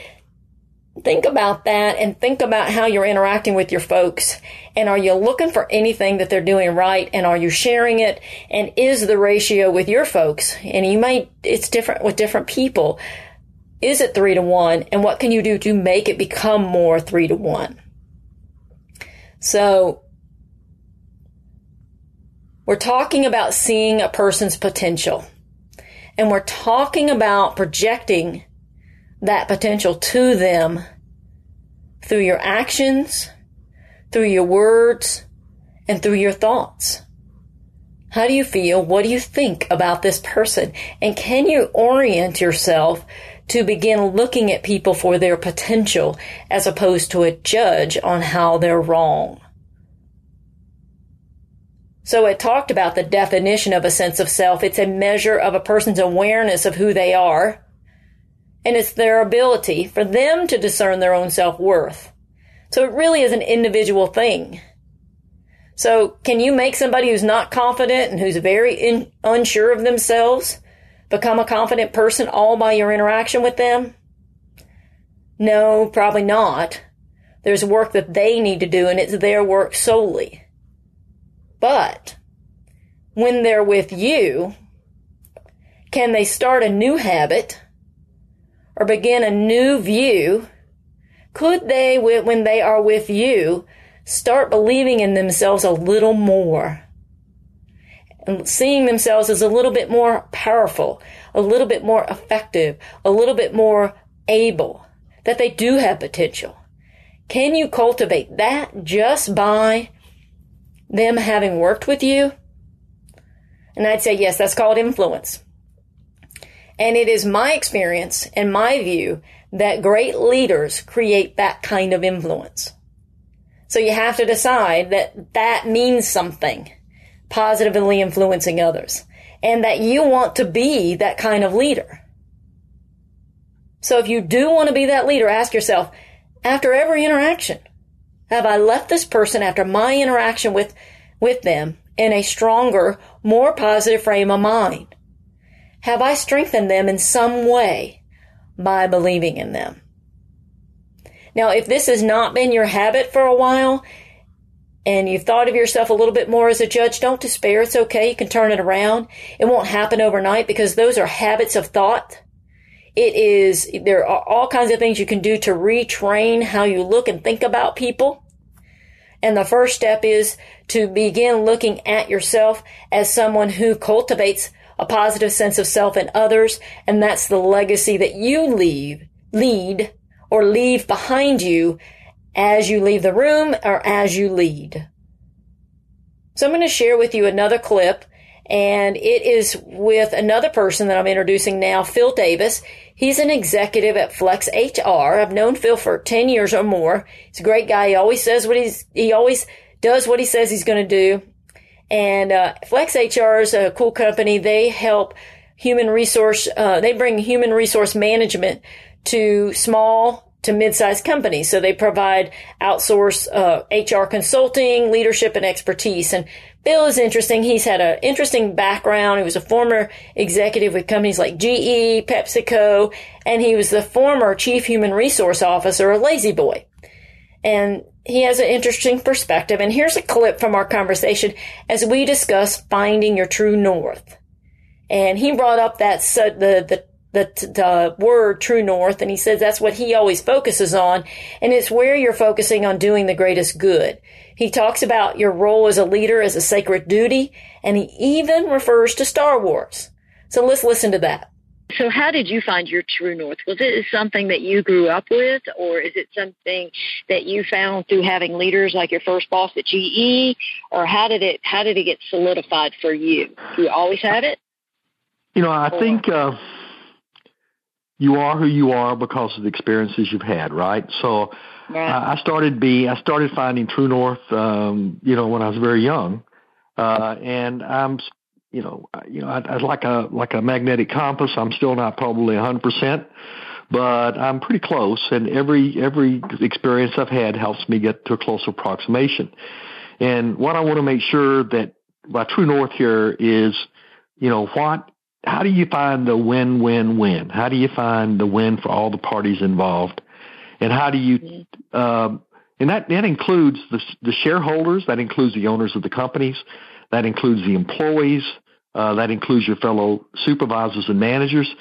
think about that and think about how you're interacting with your folks. And are you looking for anything that they're doing right? And are you sharing it? And is the ratio with your folks? And you might, it's different with different people. Is it three to one? And what can you do to make it become more three to one? So we're talking about seeing a person's potential and we're talking about projecting that potential to them through your actions, through your words, and through your thoughts. How do you feel? What do you think about this person? And can you orient yourself to begin looking at people for their potential as opposed to a judge on how they're wrong? So it talked about the definition of a sense of self. It's a measure of a person's awareness of who they are and it's their ability for them to discern their own self-worth. So it really is an individual thing. So can you make somebody who's not confident and who's very in, unsure of themselves become a confident person all by your interaction with them? No, probably not. There's work that they need to do and it's their work solely. But when they're with you, can they start a new habit or begin a new view? Could they, when they are with you, start believing in themselves a little more? And seeing themselves as a little bit more powerful, a little bit more effective, a little bit more able, that they do have potential. Can you cultivate that just by them having worked with you? And I'd say, yes, that's called influence. And it is my experience and my view that great leaders create that kind of influence. So you have to decide that that means something, positively influencing others, and that you want to be that kind of leader. So if you do want to be that leader, ask yourself, after every interaction, have I left this person after my interaction with, with them in a stronger, more positive frame of mind? Have I strengthened them in some way by believing in them? Now, if this has not been your habit for a while, and you've thought of yourself a little bit more as a judge, don't despair. It's okay. You can turn it around. It won't happen overnight because those are habits of thought. It is, there are all kinds of things you can do to retrain how you look and think about people. And the first step is to begin looking at yourself as someone who cultivates a positive sense of self in others. And that's the legacy that you leave, lead or leave behind you as you leave the room or as you lead. So I'm going to share with you another clip and it is with another person that I'm introducing now, Phil Davis. He's an executive at Flex HR. I've known Phil for 10 years or more. He's a great guy. He always says what he's, he always does what he says he's going to do. And, uh, Flex HR is a cool company. They help human resource, uh, they bring human resource management to small to mid-sized companies. So they provide outsource uh, HR consulting, leadership, and expertise. And Bill is interesting. He's had an interesting background. He was a former executive with companies like GE, PepsiCo, and he was the former chief human resource officer of La-Z-Boy. And he has an interesting perspective. And here's a clip from our conversation as we discuss finding your true north. And he brought up that the the the, the word true north and he says that's what he always focuses on and it's where you're focusing on doing the greatest good. He talks about your role as a leader as a sacred duty and he even refers to Star Wars. So let's listen to that. So how did you find your true north? Was it something that you grew up with or is it something that you found through having leaders like your first boss at GE or how did it how did it get solidified for you? You always had it? You know, I or? think uh you are who you are because of the experiences you've had, right? So right. I started be I started finding True North, um, you know, when I was very young, uh, and I'm, you know, you know, I, I like a like a magnetic compass. I'm still not probably a hundred percent, but I'm pretty close. And every every experience I've had helps me get to a closer approximation. And what I want to make sure that my True North here is, you know, what how do you find the win-win-win? How do you find the win for all the parties involved? And how do you, uh, and that, that includes the, the shareholders, that includes the owners of the companies, that includes the employees, uh, that includes your fellow supervisors and managers.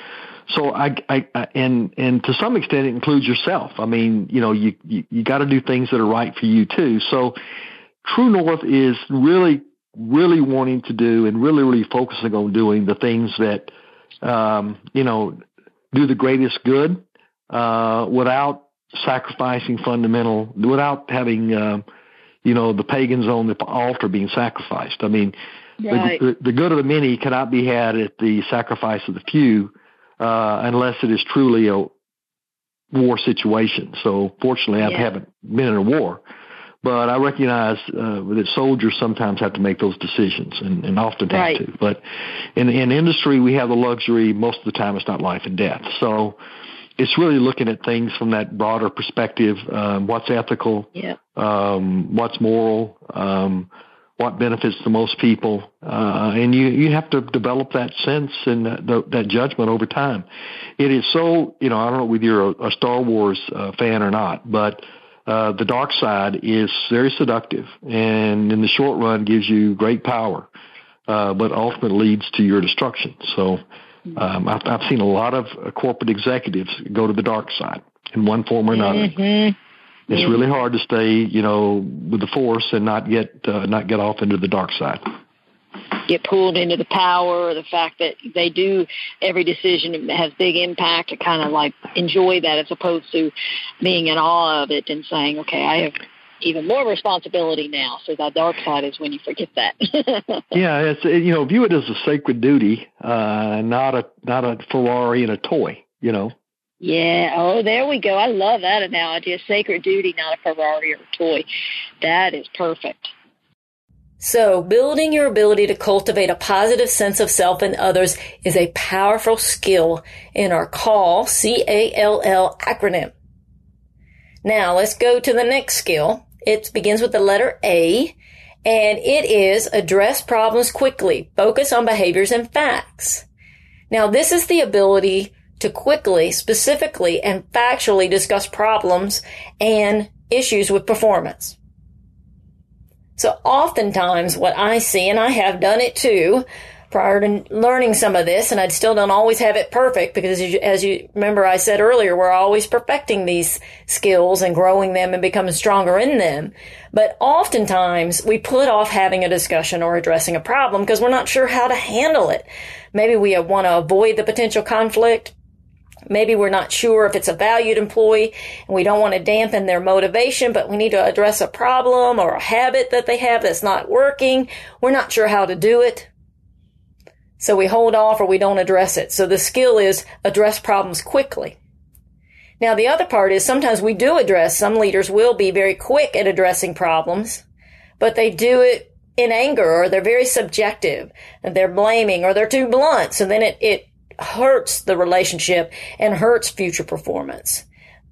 So I, I, I, and and to some extent it includes yourself. I mean, you know, you you, you got to do things that are right for you too. So True North is really really wanting to do and really, really focusing on doing the things that, um, you know, do the greatest good uh, without sacrificing fundamental, without having, uh, you know, the pagans on the altar being sacrificed. I mean, right. the, the, good of the many cannot be had at the sacrifice of the few uh, unless it is truly a war situation. So, fortunately, I haven't been in a war. But I recognize uh, that soldiers sometimes have to make those decisions, and, and often right. have to. But in in industry, we have the luxury. Most of the time, it's not life and death. So it's really looking at things from that broader perspective. Um, what's ethical? Yeah. Um, what's moral? Um, what benefits the most people? Uh, and you you have to develop that sense and that, that judgment over time. It is so you know I don't know whether you're a, a Star Wars uh, fan or not, but uh, the dark side is very seductive and in the short run gives you great power, uh, but ultimately leads to your destruction. So um, I've, I've seen a lot of uh, corporate executives go to the dark side in one form or another. Mm-hmm. It's really hard to stay, you know, with the force and not get uh, not get off into the dark side get pulled into the power or the fact that they do every decision has big impact to kind of like enjoy that as opposed to being in awe of it and saying, okay, I have even more responsibility now. So the dark side is when you forget that. yeah, it's you know view it as a sacred duty, uh, not a not a Ferrari and a toy. You know. Yeah. Oh, there we go. I love that analogy. A sacred duty, not a Ferrari or a toy. That is perfect. So, building your ability to cultivate a positive sense of self and others is a powerful skill in our CALL, C-A-L-L acronym. Now, let's go to the next skill. It begins with the letter A, and it is address problems quickly, focus on behaviors and facts. Now, this is the ability to quickly, specifically, and factually discuss problems and issues with performance. So oftentimes what I see, and I have done it too, prior to learning some of this, and I still don't always have it perfect because as you remember I said earlier, we're always perfecting these skills and growing them and becoming stronger in them. But oftentimes we put off having a discussion or addressing a problem because we're not sure how to handle it. Maybe we want to avoid the potential conflict. Maybe we're not sure if it's a valued employee and we don't want to dampen their motivation, but we need to address a problem or a habit that they have that's not working. We're not sure how to do it. So we hold off or we don't address it. So the skill is address problems quickly. Now the other part is sometimes we do address, some leaders will be very quick at addressing problems, but they do it in anger or they're very subjective and they're blaming or they're too blunt. So then it, it hurts the relationship and hurts future performance.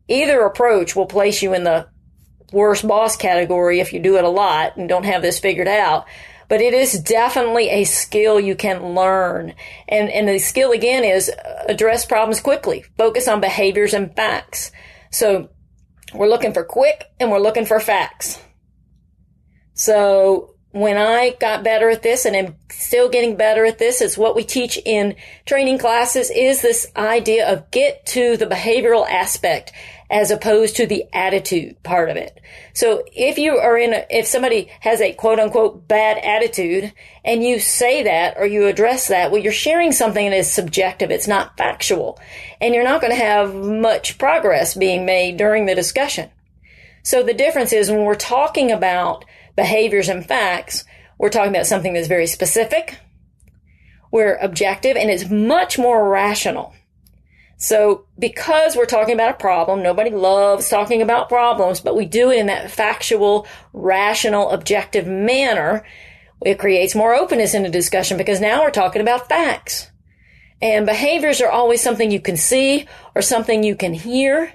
Either approach will place you in the worst boss category if you do it a lot and don't have this figured out. But it is definitely a skill you can learn. And, and the skill again is address problems quickly, focus on behaviors and facts. So we're looking for quick and we're looking for facts. So when I got better at this and am still getting better at this is what we teach in training classes is this idea of get to the behavioral aspect as opposed to the attitude part of it. So if you are in a, if somebody has a quote unquote bad attitude and you say that or you address that, well, you're sharing something that is subjective. It's not factual and you're not going to have much progress being made during the discussion. So the difference is when we're talking about behaviors and facts, we're talking about something that's very specific, we're objective, and it's much more rational. So because we're talking about a problem, nobody loves talking about problems, but we do it in that factual, rational, objective manner. It creates more openness in the discussion because now we're talking about facts. And behaviors are always something you can see or something you can hear.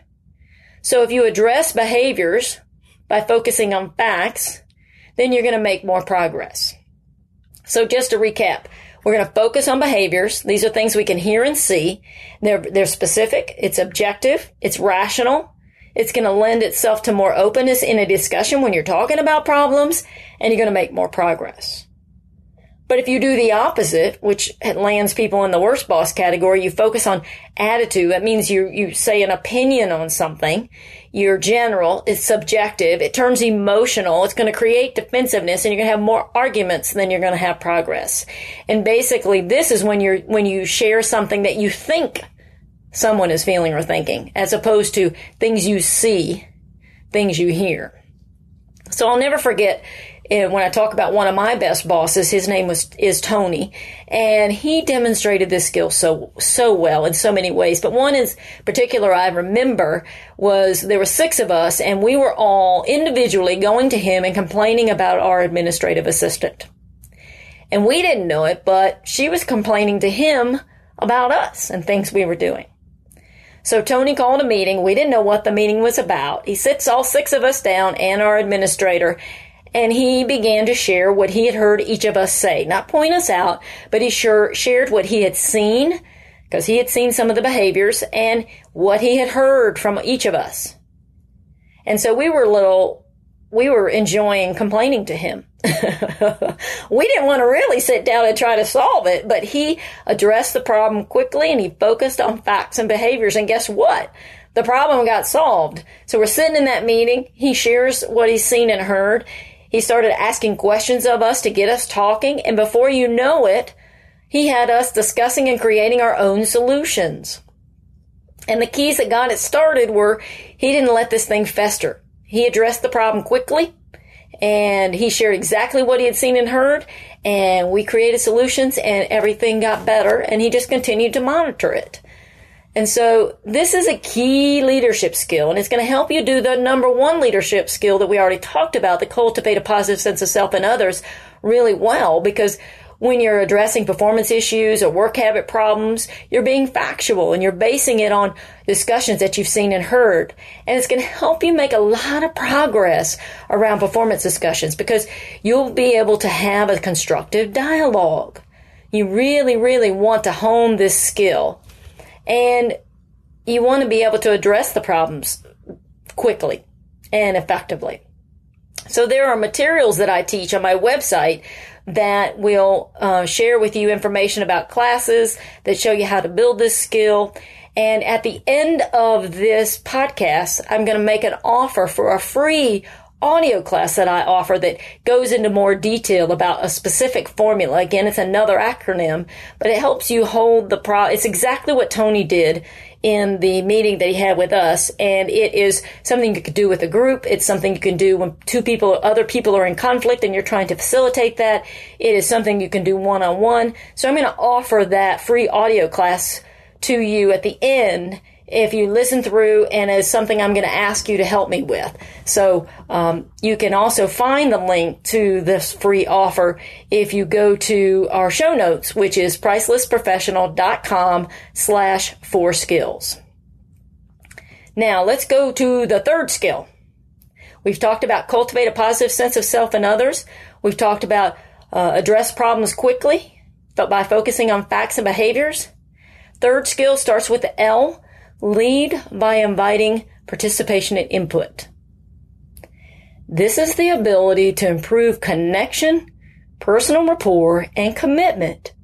So if you address behaviors by focusing on facts, then you're going to make more progress. So just to recap, we're going to focus on behaviors. These are things we can hear and see. They're, they're specific. It's objective. It's rational. It's going to lend itself to more openness in a discussion when you're talking about problems and you're going to make more progress. But if you do the opposite, which lands people in the worst boss category, you focus on attitude. That means you, you say an opinion on something. You're general. It's subjective. It turns emotional. It's going to create defensiveness and you're going to have more arguments than you're going to have progress. And basically this is when you're, when you share something that you think someone is feeling or thinking as opposed to things you see, things you hear. So I'll never forget when I talk about one of my best bosses, his name was is Tony, and he demonstrated this skill so so well in so many ways. But one in particular I remember was there were six of us, and we were all individually going to him and complaining about our administrative assistant. And we didn't know it, but she was complaining to him about us and things we were doing. So Tony called a meeting. We didn't know what the meeting was about. He sits all six of us down and our administrator and he began to share what he had heard each of us say. Not point us out, but he sure shared what he had seen, because he had seen some of the behaviors, and what he had heard from each of us. And so we were little, we were enjoying complaining to him. we didn't want to really sit down and try to solve it, but he addressed the problem quickly and he focused on facts and behaviors. And guess what? The problem got solved. So we're sitting in that meeting. He shares what he's seen and heard. He started asking questions of us to get us talking. And before you know it, he had us discussing and creating our own solutions. And the keys that got it started were he didn't let this thing fester. He addressed the problem quickly and he shared exactly what he had seen and heard and we created solutions and everything got better and he just continued to monitor it. And so this is a key leadership skill and it's going to help you do the number one leadership skill that we already talked about, the cultivate a positive sense of self and others really well because when you're addressing performance issues or work habit problems, you're being factual and you're basing it on discussions that you've seen and heard. And it's going to help you make a lot of progress around performance discussions because you'll be able to have a constructive dialogue. You really, really want to hone this skill and you want to be able to address the problems quickly and effectively. So there are materials that I teach on my website that will uh, share with you information about classes that show you how to build this skill. And at the end of this podcast, I'm going to make an offer for a free audio class that I offer that goes into more detail about a specific formula. Again, it's another acronym, but it helps you hold the pro. It's exactly what Tony did in the meeting that he had with us. And it is something you could do with a group. It's something you can do when two people, or other people are in conflict and you're trying to facilitate that. It is something you can do one on one. So I'm going to offer that free audio class to you at the end if you listen through and is something I'm going to ask you to help me with. So um, you can also find the link to this free offer if you go to our show notes, which is pricelessprofessional.com slash four skills. Now let's go to the third skill. We've talked about cultivate a positive sense of self and others. We've talked about uh, address problems quickly, but by focusing on facts and behaviors. Third skill starts with the L, Lead by inviting participation and input. This is the ability to improve connection, personal rapport, and commitment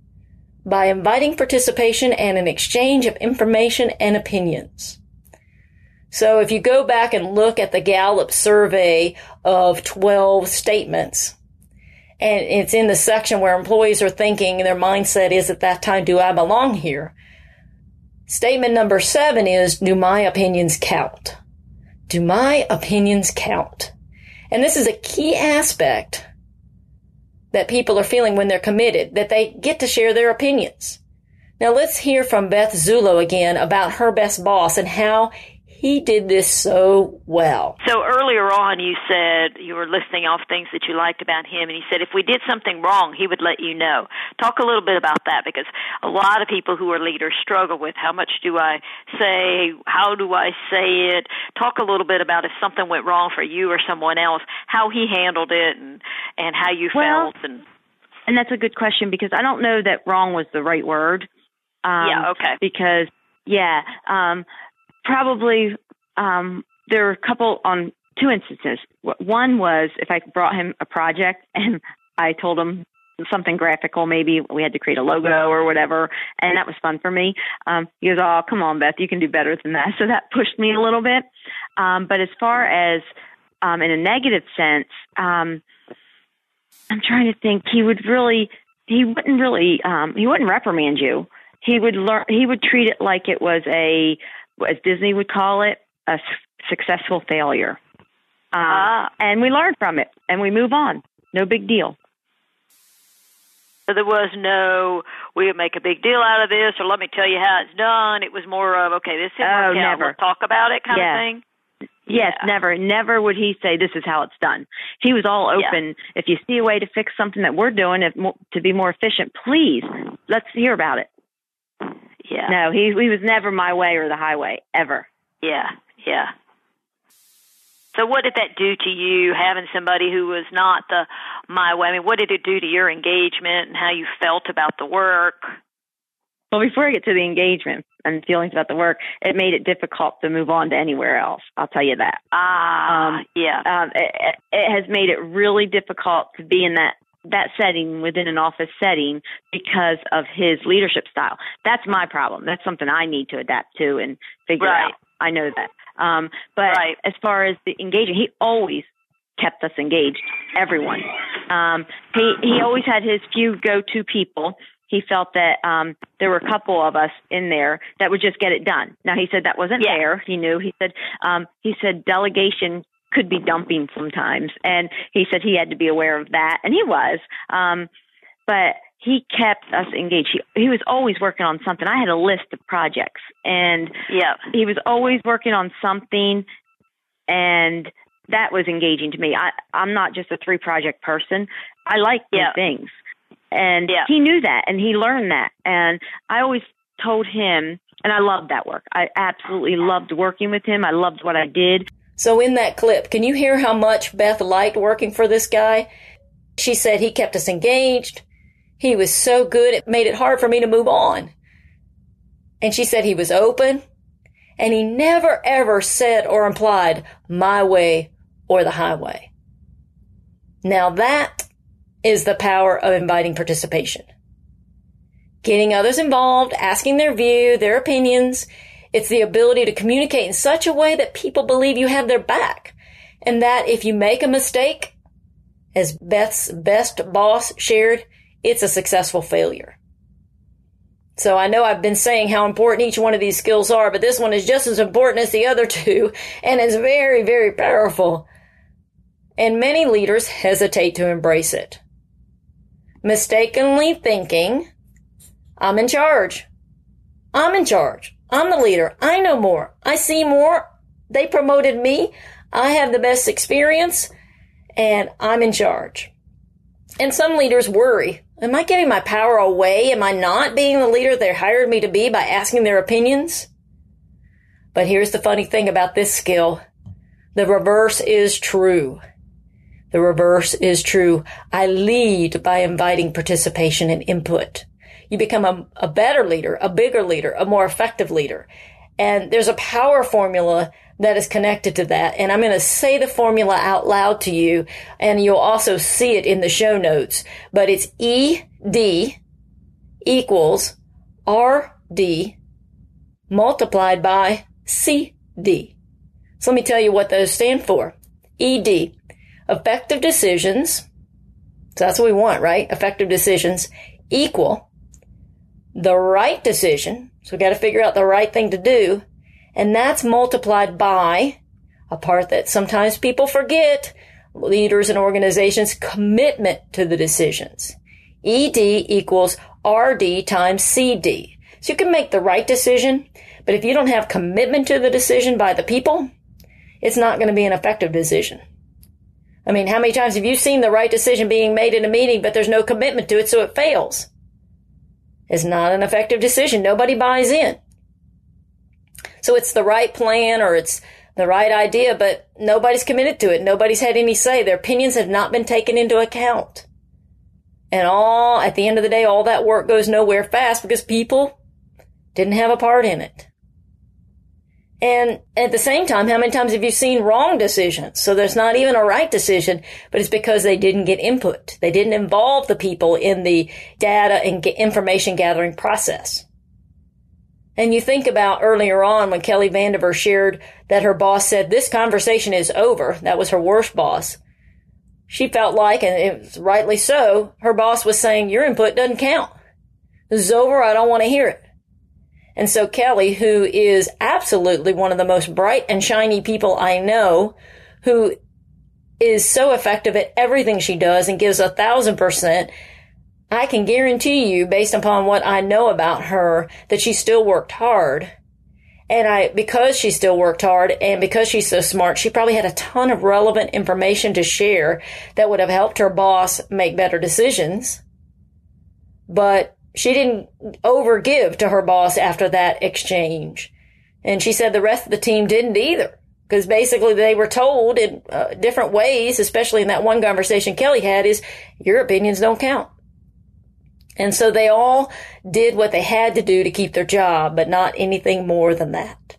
by inviting participation and an exchange of information and opinions. So if you go back and look at the Gallup survey of 12 statements, and it's in the section where employees are thinking their mindset is at that time, do I belong here? Statement number seven is, do my opinions count? Do my opinions count? And this is a key aspect that people are feeling when they're committed, that they get to share their opinions. Now let's hear from Beth Zullo again about her best boss and how he did this so well. So earlier on, you said you were listing off things that you liked about him, and he said if we did something wrong, he would let you know. Talk a little bit about that because a lot of people who are leaders struggle with how much do I say, how do I say it. Talk a little bit about if something went wrong for you or someone else, how he handled it, and and how you well, felt. And and that's a good question because I don't know that wrong was the right word. Um, yeah. Okay. Because yeah. Um, probably um, there were a couple on two instances. One was if I brought him a project and I told him something graphical, maybe we had to create a logo or whatever, and that was fun for me. Um, he goes, "Oh, come on, Beth, you can do better than that." So that pushed me a little bit. Um, but as far as um, in a negative sense, um, I'm trying to think. He would really, he wouldn't really, um, he wouldn't reprimand you. He would learn. He would treat it like it was a as Disney would call it, a successful failure. Uh, ah. And we learn from it and we move on. No big deal. So there was no, we make a big deal out of this, or let me tell you how it's done. It was more of, okay, this is oh, never. We'll talk about it kind yeah. of thing. Yes, yeah. never. Never would he say this is how it's done. He was all open. Yeah. If you see a way to fix something that we're doing if, to be more efficient, please let's hear about it. Yeah. No, he he was never my way or the highway ever. Yeah, yeah. So what did that do to you having somebody who was not the my way? I mean, what did it do to your engagement and how you felt about the work? well, before I get to the engagement and feelings about the work, it made it difficult to move on to anywhere else. I'll tell you that. Ah, um, yeah. Um, it, it has made it really difficult to be in that that setting within an office setting because of his leadership style. That's my problem. That's something I need to adapt to and figure right. out. I know that. Um, but right. as far as the engaging, he always kept us engaged. Everyone. Um, he he always had his few go-to people. He felt that um, there were a couple of us in there that would just get it done. Now he said that wasn't yeah. fair. He knew. He said um, he said delegation could be dumping sometimes, and he said he had to be aware of that, and he was. Um, but he kept us engaged. He, he was always working on something. I had a list of projects, and yeah, he was always working on something, and that was engaging to me. I, I'm not just a three project person. I like yeah. things, and yeah. he knew that, and he learned that. And I always told him, and I loved that work. I absolutely loved working with him. I loved what I did. So in that clip, can you hear how much Beth liked working for this guy? She said he kept us engaged. He was so good, it made it hard for me to move on. And she said he was open, and he never ever said or implied my way or the highway. Now that is the power of inviting participation. Getting others involved, asking their view, their opinions. It's the ability to communicate in such a way that people believe you have their back. And that if you make a mistake, as Beth's best boss shared, it's a successful failure. So I know I've been saying how important each one of these skills are, but this one is just as important as the other two and is very, very powerful. And many leaders hesitate to embrace it. Mistakenly thinking, I'm in charge. I'm in charge. I'm the leader. I know more. I see more. They promoted me. I have the best experience and I'm in charge. And some leaders worry. Am I giving my power away? Am I not being the leader they hired me to be by asking their opinions? But here's the funny thing about this skill. The reverse is true. The reverse is true. I lead by inviting participation and input. You become a, a better leader, a bigger leader, a more effective leader. And there's a power formula that is connected to that. And I'm going to say the formula out loud to you, and you'll also see it in the show notes. But it's ED equals RD multiplied by CD. So let me tell you what those stand for. ED, effective decisions. So that's what we want, right? Effective decisions equal the right decision. So we got to figure out the right thing to do and that's multiplied by a part that sometimes people forget leaders and organizations commitment to the decisions. ED equals RD times CD. So you can make the right decision, but if you don't have commitment to the decision by the people, it's not going to be an effective decision. I mean, how many times have you seen the right decision being made in a meeting, but there's no commitment to it, so it fails? It's not an effective decision. Nobody buys in. So it's the right plan or it's the right idea, but nobody's committed to it. Nobody's had any say. Their opinions have not been taken into account. And all, at the end of the day, all that work goes nowhere fast because people didn't have a part in it. And at the same time, how many times have you seen wrong decisions? So there's not even a right decision, but it's because they didn't get input. They didn't involve the people in the data and information gathering process. And you think about earlier on when Kelly Vandever shared that her boss said, this conversation is over. That was her worst boss. She felt like, and it was rightly so, her boss was saying, your input doesn't count. This is over. I don't want to hear it. And so Kelly, who is absolutely one of the most bright and shiny people I know, who is so effective at everything she does and gives a thousand percent, I can guarantee you, based upon what I know about her, that she still worked hard. And I, because she still worked hard and because she's so smart, she probably had a ton of relevant information to share that would have helped her boss make better decisions. But she didn't overgive to her boss after that exchange. And she said the rest of the team didn't either. Because basically they were told in uh, different ways, especially in that one conversation Kelly had, is your opinions don't count. And so they all did what they had to do to keep their job, but not anything more than that.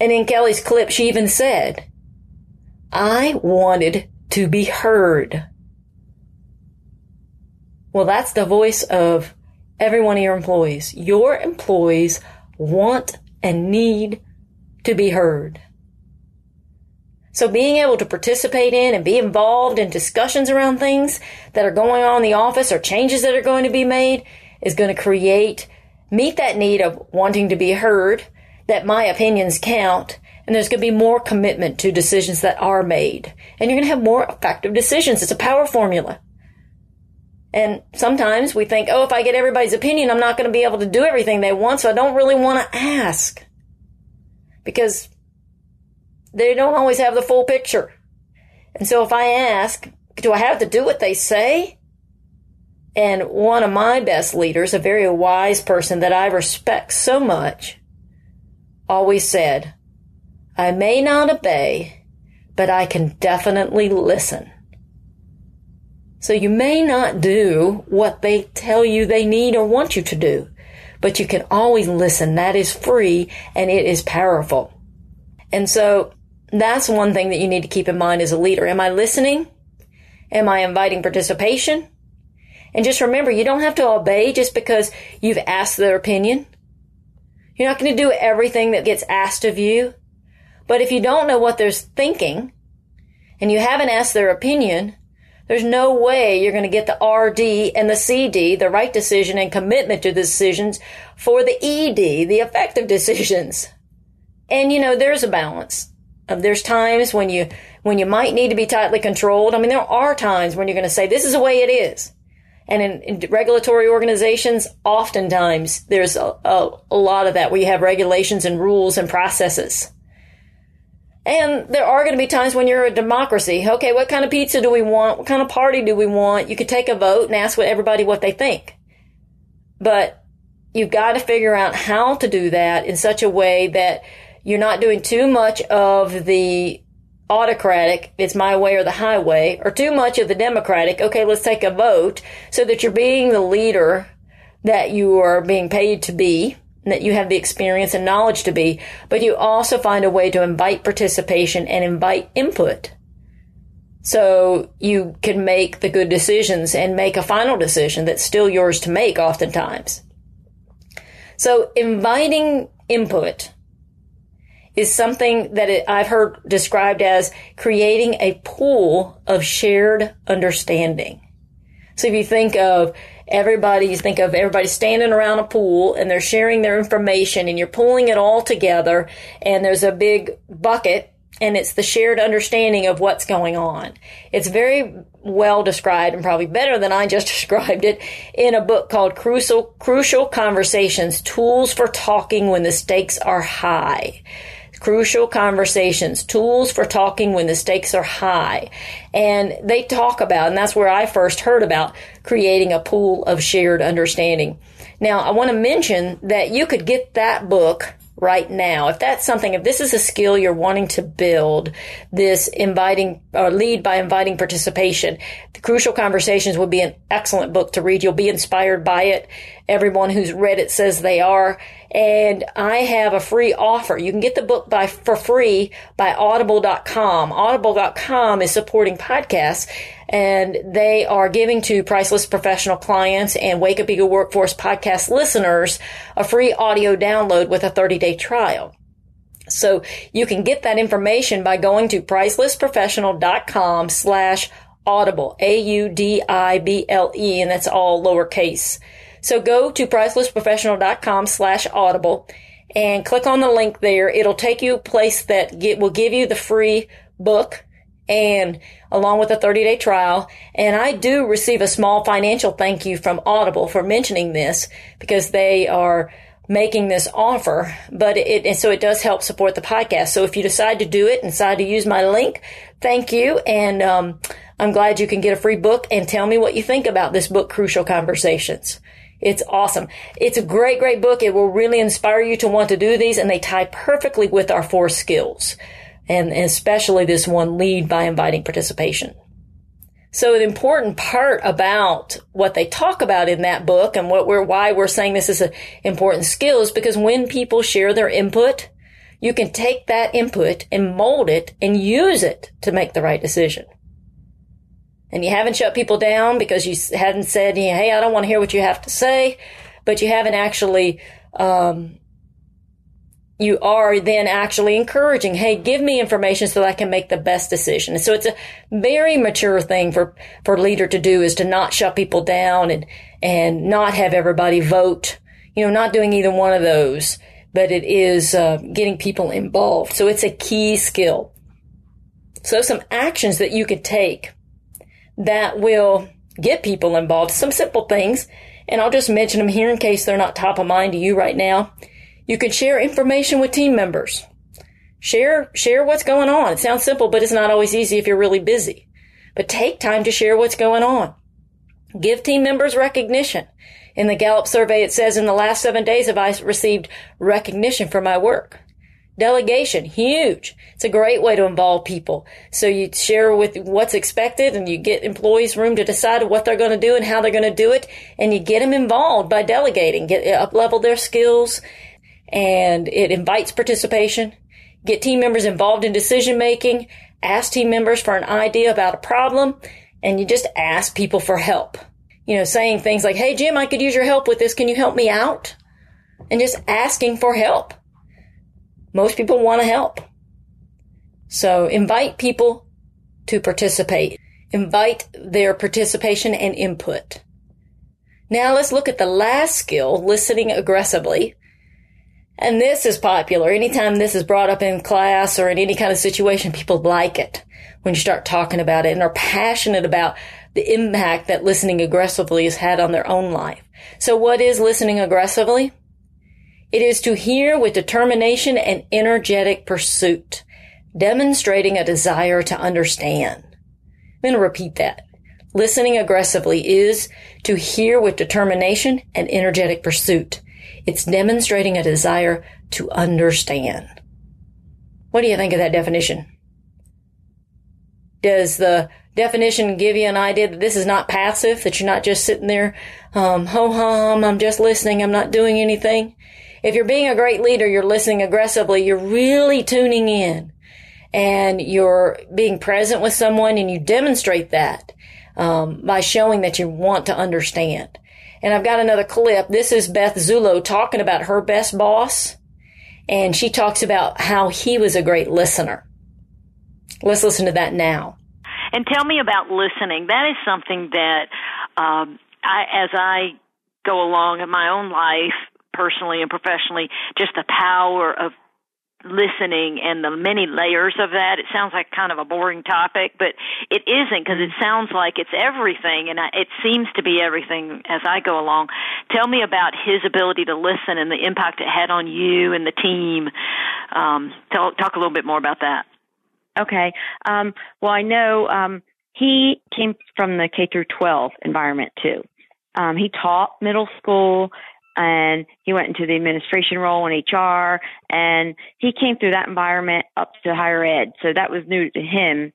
And in Kelly's clip, she even said, I wanted to be heard. Well, that's the voice of every one of your employees. Your employees want and need to be heard. So being able to participate in and be involved in discussions around things that are going on in the office or changes that are going to be made is going to create, meet that need of wanting to be heard, that my opinions count, and there's going to be more commitment to decisions that are made. And you're going to have more effective decisions. It's a power formula. And sometimes we think, oh, if I get everybody's opinion, I'm not going to be able to do everything they want, so I don't really want to ask. Because they don't always have the full picture. And so if I ask, do I have to do what they say? And one of my best leaders, a very wise person that I respect so much, always said, I may not obey, but I can definitely listen. So you may not do what they tell you they need or want you to do, but you can always listen. That is free and it is powerful. And so that's one thing that you need to keep in mind as a leader. Am I listening? Am I inviting participation? And just remember, you don't have to obey just because you've asked their opinion. You're not going to do everything that gets asked of you. But if you don't know what they're thinking and you haven't asked their opinion, there's no way you're going to get the RD and the CD, the right decision and commitment to the decisions for the ED, the effective decisions. And you know, there's a balance. There's times when you when you might need to be tightly controlled. I mean, there are times when you're going to say this is the way it is. And in, in regulatory organizations, oftentimes there's a, a, a lot of that where you have regulations and rules and processes. And there are going to be times when you're a democracy. Okay, what kind of pizza do we want? What kind of party do we want? You could take a vote and ask what everybody what they think. But you've got to figure out how to do that in such a way that you're not doing too much of the autocratic, it's my way or the highway, or too much of the democratic, okay, let's take a vote, so that you're being the leader that you are being paid to be, that you have the experience and knowledge to be, but you also find a way to invite participation and invite input. So you can make the good decisions and make a final decision that's still yours to make oftentimes. So inviting input is something that I've heard described as creating a pool of shared understanding. So if you think of everybody, you think of everybody standing around a pool and they're sharing their information and you're pulling it all together and there's a big bucket and it's the shared understanding of what's going on. It's very well described and probably better than I just described it in a book called Crucial, Crucial Conversations, Tools for Talking When the Stakes Are High crucial conversations, tools for talking when the stakes are high. And they talk about, and that's where I first heard about creating a pool of shared understanding. Now, I want to mention that you could get that book right now. If that's something, if this is a skill you're wanting to build, this inviting or lead by inviting participation, the Crucial Conversations would be an excellent book to read. You'll be inspired by it. Everyone who's read it says they are. And I have a free offer. You can get the book by for free by audible.com. Audible.com is supporting podcasts and they are giving to priceless professional clients and Wake Up Eager Workforce podcast listeners a free audio download with a 30 day trial. So you can get that information by going to pricelessprofessional.com slash audible, A-U-D-I-B-L-E, and that's all lowercase. So go to pricelessprofessional.com slash audible and click on the link there. It'll take you a place that get, will give you the free book and along with a 30 day trial. And I do receive a small financial thank you from Audible for mentioning this because they are making this offer, but it, and so it does help support the podcast. So if you decide to do it and decide to use my link, thank you. And, um, I'm glad you can get a free book and tell me what you think about this book, Crucial Conversations. It's awesome. It's a great, great book. It will really inspire you to want to do these and they tie perfectly with our four skills and especially this one lead by inviting participation. So an important part about what they talk about in that book and what we're, why we're saying this is an important skill is because when people share their input, you can take that input and mold it and use it to make the right decision. And you haven't shut people down because you hadn't said, hey, I don't want to hear what you have to say, but you haven't actually, um, you are then actually encouraging, hey, give me information so that I can make the best decision. So it's a very mature thing for, for a leader to do is to not shut people down and, and not have everybody vote, you know, not doing either one of those, but it is uh, getting people involved. So it's a key skill. So some actions that you could take that will get people involved, some simple things, and I'll just mention them here in case they're not top of mind to you right now you can share information with team members. Share, share what's going on. It sounds simple, but it's not always easy if you're really busy. But take time to share what's going on. Give team members recognition. In the Gallup survey, it says in the last seven days have I received recognition for my work. Delegation, huge. It's a great way to involve people. So you share with what's expected and you get employees room to decide what they're going to do and how they're going to do it. And you get them involved by delegating, get uh, up level their skills and it invites participation. Get team members involved in decision making. Ask team members for an idea about a problem and you just ask people for help. You know, saying things like, Hey, Jim, I could use your help with this. Can you help me out? And just asking for help. Most people want to help. So invite people to participate. Invite their participation and input. Now let's look at the last skill, listening aggressively. And this is popular. Anytime this is brought up in class or in any kind of situation, people like it when you start talking about it and are passionate about the impact that listening aggressively has had on their own life. So what is listening aggressively? It is to hear with determination and energetic pursuit, demonstrating a desire to understand. I'm going to repeat that. Listening aggressively is to hear with determination and energetic pursuit, it's demonstrating a desire to understand. What do you think of that definition? Does the definition give you an idea that this is not passive, that you're not just sitting there, um, ho hum, I'm just listening, I'm not doing anything? If you're being a great leader, you're listening aggressively, you're really tuning in and you're being present with someone and you demonstrate that um, by showing that you want to understand. And I've got another clip. This is Beth Zullo talking about her best boss. And she talks about how he was a great listener. Let's listen to that now. And tell me about listening. That is something that, um, I, as I go along in my own life, personally and professionally, just the power of listening and the many layers of that. It sounds like kind of a boring topic, but it isn't because it sounds like it's everything and it seems to be everything as I go along. Tell me about his ability to listen and the impact it had on you and the team. Um, tell, talk a little bit more about that. Okay. Um, well, I know um, he came from the K through 12 environment too. Um, he taught middle school and he went into the administration role in HR and he came through that environment up to higher ed. So that was new to him.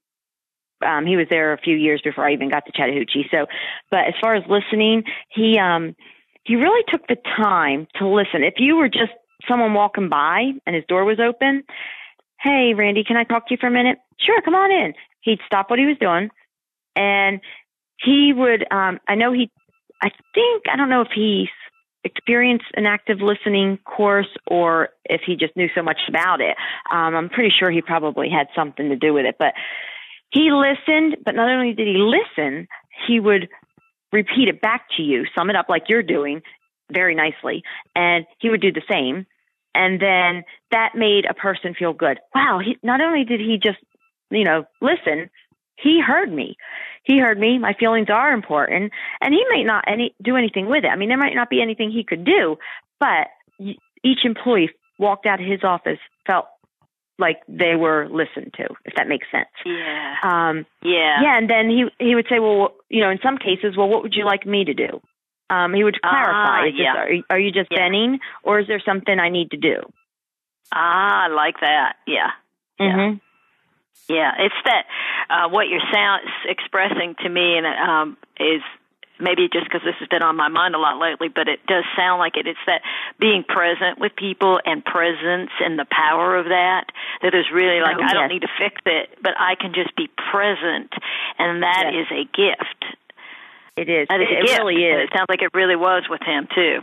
Um, he was there a few years before I even got to Chattahoochee. So, but as far as listening, he, um, he really took the time to listen. If you were just someone walking by and his door was open, Hey, Randy, can I talk to you for a minute? Sure, come on in. He'd stop what he was doing and he would, um, I know he, I think, I don't know if he's experience an active listening course or if he just knew so much about it. Um, I'm pretty sure he probably had something to do with it. But he listened, but not only did he listen, he would repeat it back to you, sum it up like you're doing very nicely, and he would do the same. And then that made a person feel good. Wow, he, not only did he just, you know, listen, he heard me. He heard me. My feelings are important, and he might not any do anything with it. I mean, there might not be anything he could do, but each employee walked out of his office felt like they were listened to, if that makes sense. Yeah. Um, yeah. Yeah, and then he he would say, well, you know, in some cases, well, what would you like me to do? Um, he would clarify. Ah, yeah. This, are, you, are you just yeah. venting, or is there something I need to do? Ah, I like that. Yeah. Mm-hmm. Yeah, it's that uh, what you're sound expressing to me, and um, is maybe just because this has been on my mind a lot lately, but it does sound like it. It's that being present with people and presence and the power of that that is really like, oh, I don't need to fix it, but I can just be present. And that yes. is a gift. It is. That is it, it really is. It sounds like it really was with him too.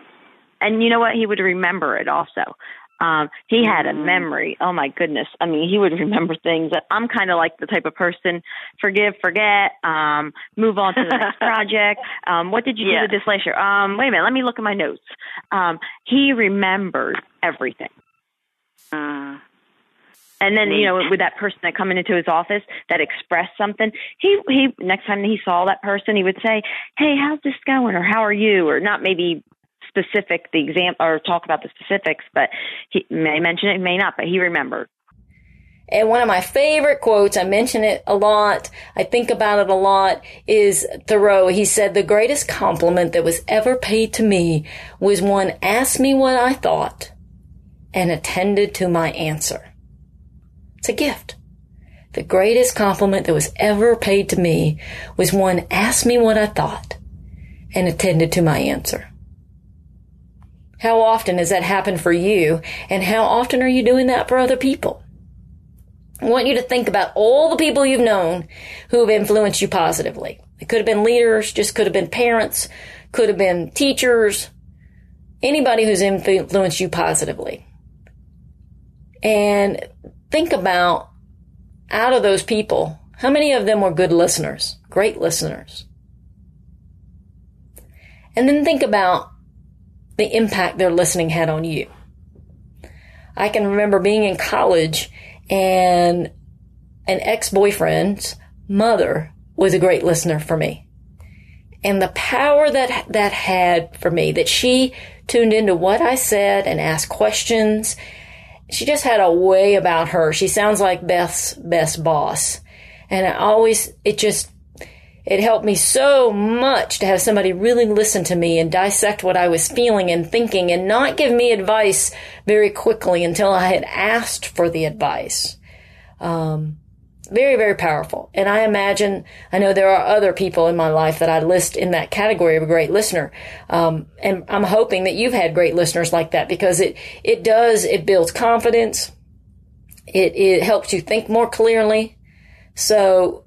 And you know what? He would remember it also. Um, he had a mm-hmm. memory. Oh my goodness. I mean, he would remember things that I'm kind of like the type of person, forgive, forget, um, move on to the next project. Um, what did you yeah. do with this last year? Um, wait a minute. Let me look at my notes. Um, he remembered everything. Uh, and then, you know, with that person that coming into his office that expressed something, he he next time he saw that person, he would say, "Hey, how's this going?" or "How are you?" or not maybe specific the exam or talk about the specifics, but he may mention it, may not, but he remembered. And one of my favorite quotes, I mention it a lot, I think about it a lot, is Thoreau. He said, The greatest compliment that was ever paid to me was one asked me what I thought and attended to my answer. It's a gift. The greatest compliment that was ever paid to me was one asked me what I thought and attended to my answer. How often has that happened for you? And how often are you doing that for other people? I want you to think about all the people you've known who have influenced you positively. It could have been leaders, just could have been parents, could have been teachers, anybody who's influenced you positively. And think about out of those people, how many of them were good listeners, great listeners? And then think about the impact their listening had on you. I can remember being in college and an ex-boyfriend's mother was a great listener for me. And the power that that had for me, that she tuned into what I said and asked questions. She just had a way about her. She sounds like Beth's best boss. And I always, it just it helped me so much to have somebody really listen to me and dissect what I was feeling and thinking and not give me advice very quickly until I had asked for the advice. Um, very, very powerful. And I imagine, I know there are other people in my life that I list in that category of a great listener. Um, and I'm hoping that you've had great listeners like that because it, it does, it builds confidence. It, it helps you think more clearly. So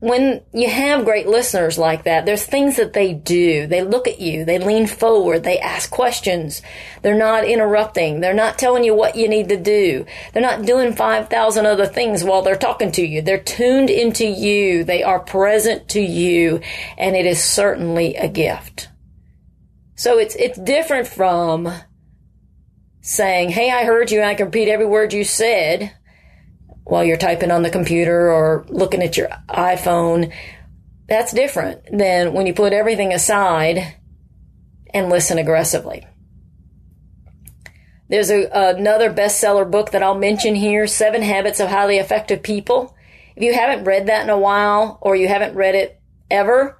when you have great listeners like that, there's things that they do. They look at you, they lean forward, they ask questions. They're not interrupting. They're not telling you what you need to do. They're not doing 5,000 other things while they're talking to you. They're tuned into you. They are present to you, and it is certainly a gift. So it's, it's different from saying, Hey, I heard you and I can repeat every word you said while you're typing on the computer or looking at your iPhone. That's different than when you put everything aside and listen aggressively. There's a, another bestseller book that I'll mention here, Seven Habits of Highly Effective People. If you haven't read that in a while or you haven't read it ever,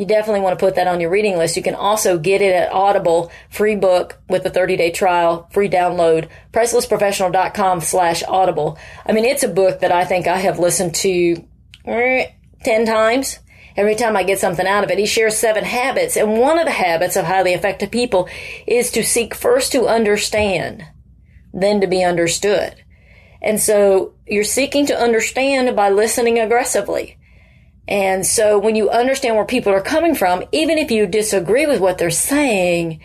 you definitely want to put that on your reading list. You can also get it at Audible, free book with a 30 day trial, free download, pricelessprofessional.com slash audible. I mean, it's a book that I think I have listened to eh, 10 times. Every time I get something out of it, he shares seven habits. And one of the habits of highly effective people is to seek first to understand, then to be understood. And so you're seeking to understand by listening aggressively. And so when you understand where people are coming from, even if you disagree with what they're saying,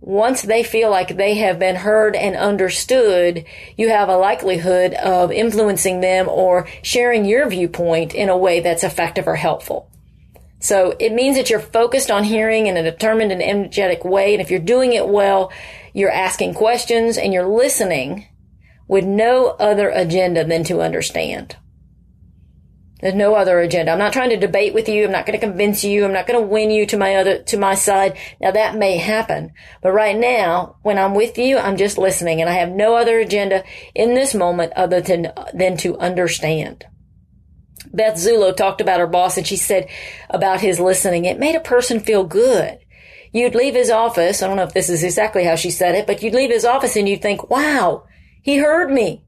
once they feel like they have been heard and understood, you have a likelihood of influencing them or sharing your viewpoint in a way that's effective or helpful. So it means that you're focused on hearing in a determined and energetic way. And if you're doing it well, you're asking questions and you're listening with no other agenda than to understand. There's no other agenda. I'm not trying to debate with you. I'm not going to convince you. I'm not going to win you to my other, to my side. Now that may happen, but right now, when I'm with you, I'm just listening and I have no other agenda in this moment other than, than to understand. Beth Zullo talked about her boss and she said about his listening, it made a person feel good. You'd leave his office. I don't know if this is exactly how she said it, but you'd leave his office and you'd think, wow, he heard me.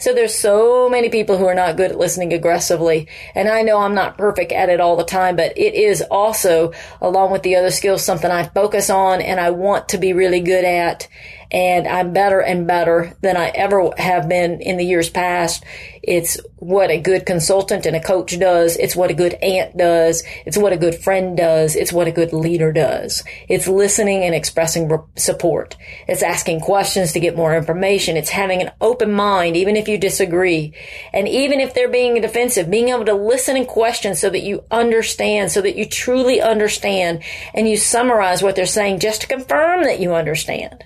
So there's so many people who are not good at listening aggressively. And I know I'm not perfect at it all the time, but it is also, along with the other skills, something I focus on and I want to be really good at and I'm better and better than I ever have been in the years past. It's what a good consultant and a coach does. It's what a good aunt does. It's what a good friend does. It's what a good leader does. It's listening and expressing support. It's asking questions to get more information. It's having an open mind, even if you disagree. And even if they're being defensive, being able to listen and question so that you understand, so that you truly understand and you summarize what they're saying just to confirm that you understand.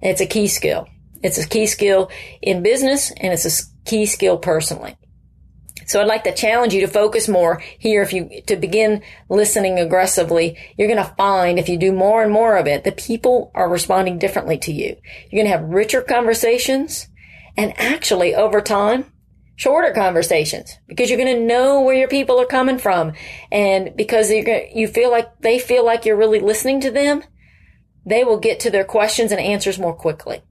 It's a key skill. It's a key skill in business and it's a key skill personally. So I'd like to challenge you to focus more here. If you, to begin listening aggressively, you're going to find if you do more and more of it, the people are responding differently to you. You're going to have richer conversations and actually over time, shorter conversations because you're going to know where your people are coming from. And because you're to, you feel like they feel like you're really listening to them, they will get to their questions and answers more quickly.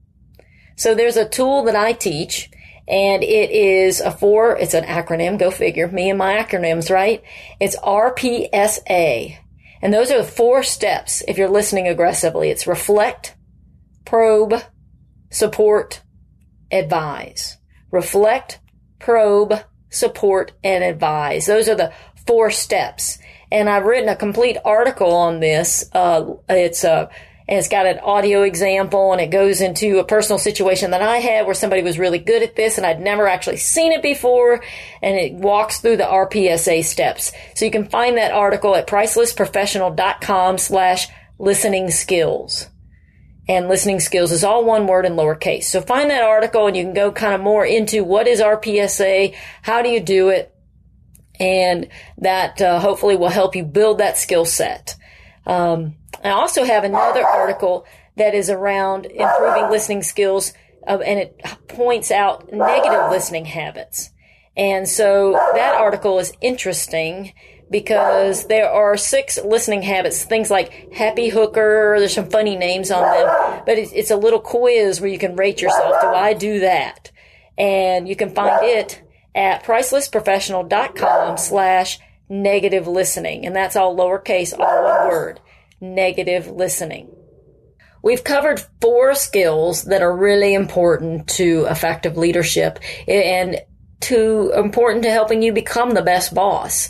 So there's a tool that I teach and it is a four, it's an acronym, go figure, me and my acronyms, right? It's RPSA. And those are the four steps if you're listening aggressively. It's reflect, probe, support, advise. Reflect, probe, support, and advise. Those are the four steps. And I've written a complete article on this. Uh, it's a and it's got an audio example and it goes into a personal situation that I had where somebody was really good at this and I'd never actually seen it before and it walks through the RPSA steps. So you can find that article at pricelessprofessional.com slash listening skills. And listening skills is all one word in lowercase. So find that article and you can go kind of more into what is RPSA, how do you do it, and that uh, hopefully will help you build that skill set. Um, I also have another article that is around improving listening skills, uh, and it points out negative listening habits. And so that article is interesting because there are six listening habits, things like happy hooker, there's some funny names on them, but it's, it's a little quiz where you can rate yourself. Do I do that? And you can find it at pricelessprofessional.com slash negative listening. And that's all lowercase, all one word. Negative listening. We've covered four skills that are really important to effective leadership and to important to helping you become the best boss.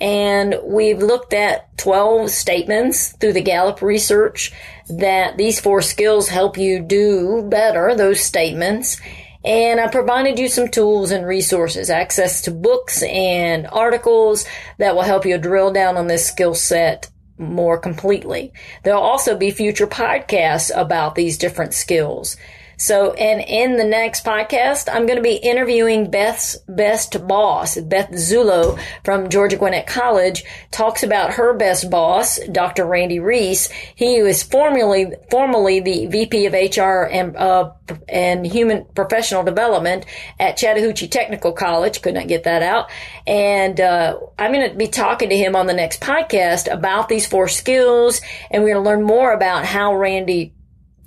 And we've looked at 12 statements through the Gallup research that these four skills help you do better, those statements. And I provided you some tools and resources, access to books and articles that will help you drill down on this skill set more completely. There'll also be future podcasts about these different skills. So, and in the next podcast, I'm going to be interviewing Beth's best boss. Beth Zullo from Georgia Gwinnett College talks about her best boss, Dr. Randy Reese. He was formerly, formerly the VP of HR and, uh, and Human Professional Development at Chattahoochee Technical College. Could not get that out. And, uh, I'm going to be talking to him on the next podcast about these four skills. And we're going to learn more about how Randy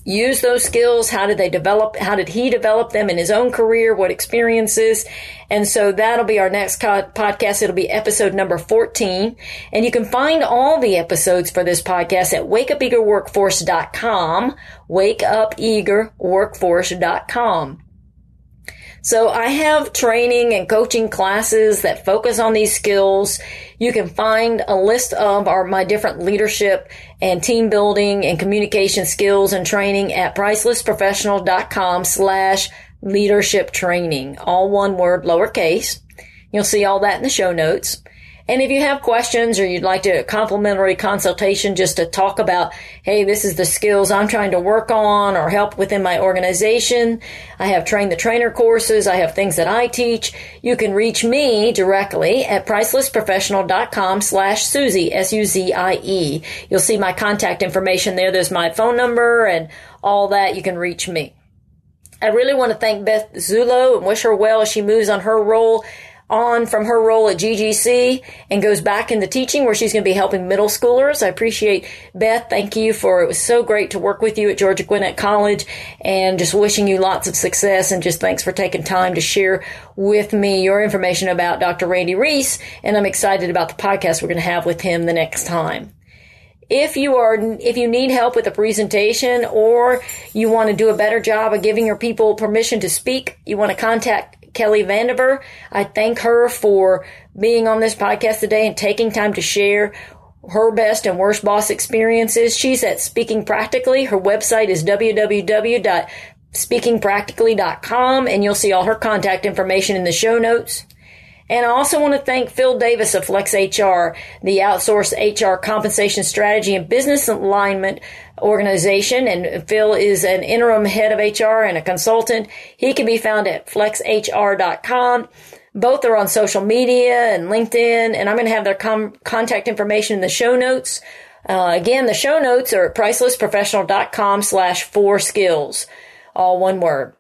use those skills? How did they develop? How did he develop them in his own career? What experiences? And so that'll be our next podcast. It'll be episode number 14. And you can find all the episodes for this podcast at wakeupeagerworkforce.com, wakeupeagerworkforce.com. So I have training and coaching classes that focus on these skills. You can find a list of our, my different leadership and team building and communication skills and training at pricelessprofessional.com slash leadership training. All one word, lowercase. You'll see all that in the show notes. And if you have questions or you'd like to a complimentary consultation just to talk about, hey, this is the skills I'm trying to work on or help within my organization. I have train the trainer courses. I have things that I teach. You can reach me directly at pricelessprofessional.com slash Suzie, S-U-Z-I-E. You'll see my contact information there. There's my phone number and all that. You can reach me. I really want to thank Beth Zullo and wish her well as she moves on her role on from her role at GGC and goes back into teaching where she's going to be helping middle schoolers. I appreciate Beth. Thank you for it was so great to work with you at Georgia Gwinnett College and just wishing you lots of success and just thanks for taking time to share with me your information about Dr. Randy Reese. And I'm excited about the podcast we're going to have with him the next time if you are if you need help with a presentation or you want to do a better job of giving your people permission to speak you want to contact Kelly Vandever. I thank her for being on this podcast today and taking time to share her best and worst boss experiences. She's at Speaking Practically. Her website is www.speakingpractically.com and you'll see all her contact information in the show notes. And I also want to thank Phil Davis of Flex HR, the outsourced HR compensation strategy and business alignment organization. And Phil is an interim head of HR and a consultant. He can be found at flexhr.com. Both are on social media and LinkedIn, and I'm going to have their com- contact information in the show notes. Uh, again, the show notes are at pricelessprofessional.com slash four skills, all one word.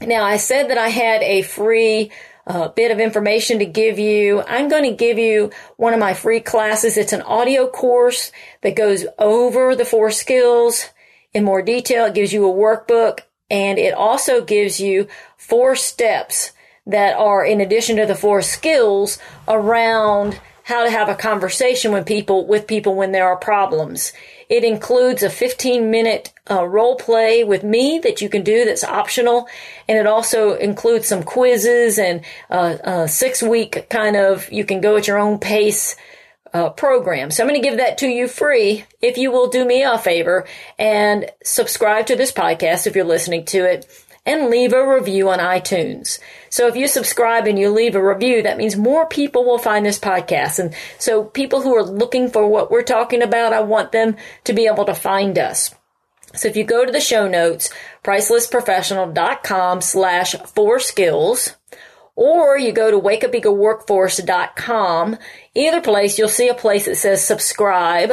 Now, I said that I had a free a bit of information to give you. I'm going to give you one of my free classes. It's an audio course that goes over the four skills in more detail. It gives you a workbook and it also gives you four steps that are in addition to the four skills around how to have a conversation with people with people when there are problems. It includes a 15 minute uh, role play with me that you can do that's optional. And it also includes some quizzes and uh, a six week kind of, you can go at your own pace uh, program. So I'm going to give that to you free if you will do me a favor and subscribe to this podcast if you're listening to it and leave a review on iTunes. So if you subscribe and you leave a review, that means more people will find this podcast. And so people who are looking for what we're talking about, I want them to be able to find us. So if you go to the show notes, pricelessprofessional.com slash four skills, or you go to wakeupeagerworkforce.com, either place you'll see a place that says subscribe.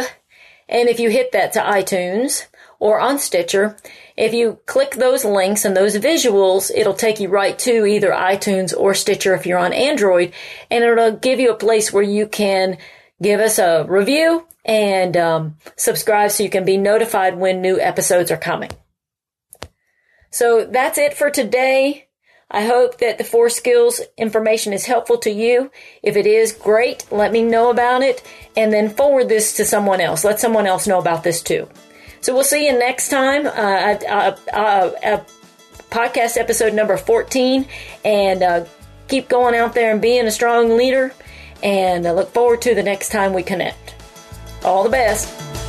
And if you hit that to iTunes or on Stitcher, if you click those links and those visuals, it'll take you right to either iTunes or Stitcher if you're on Android, and it'll give you a place where you can give us a review and um, subscribe so you can be notified when new episodes are coming. So that's it for today. I hope that the four skills information is helpful to you. If it is, great. Let me know about it and then forward this to someone else. Let someone else know about this too. So we'll see you next time. Uh, uh, uh, podcast episode number 14. And uh, keep going out there and being a strong leader. And I look forward to the next time we connect. All the best.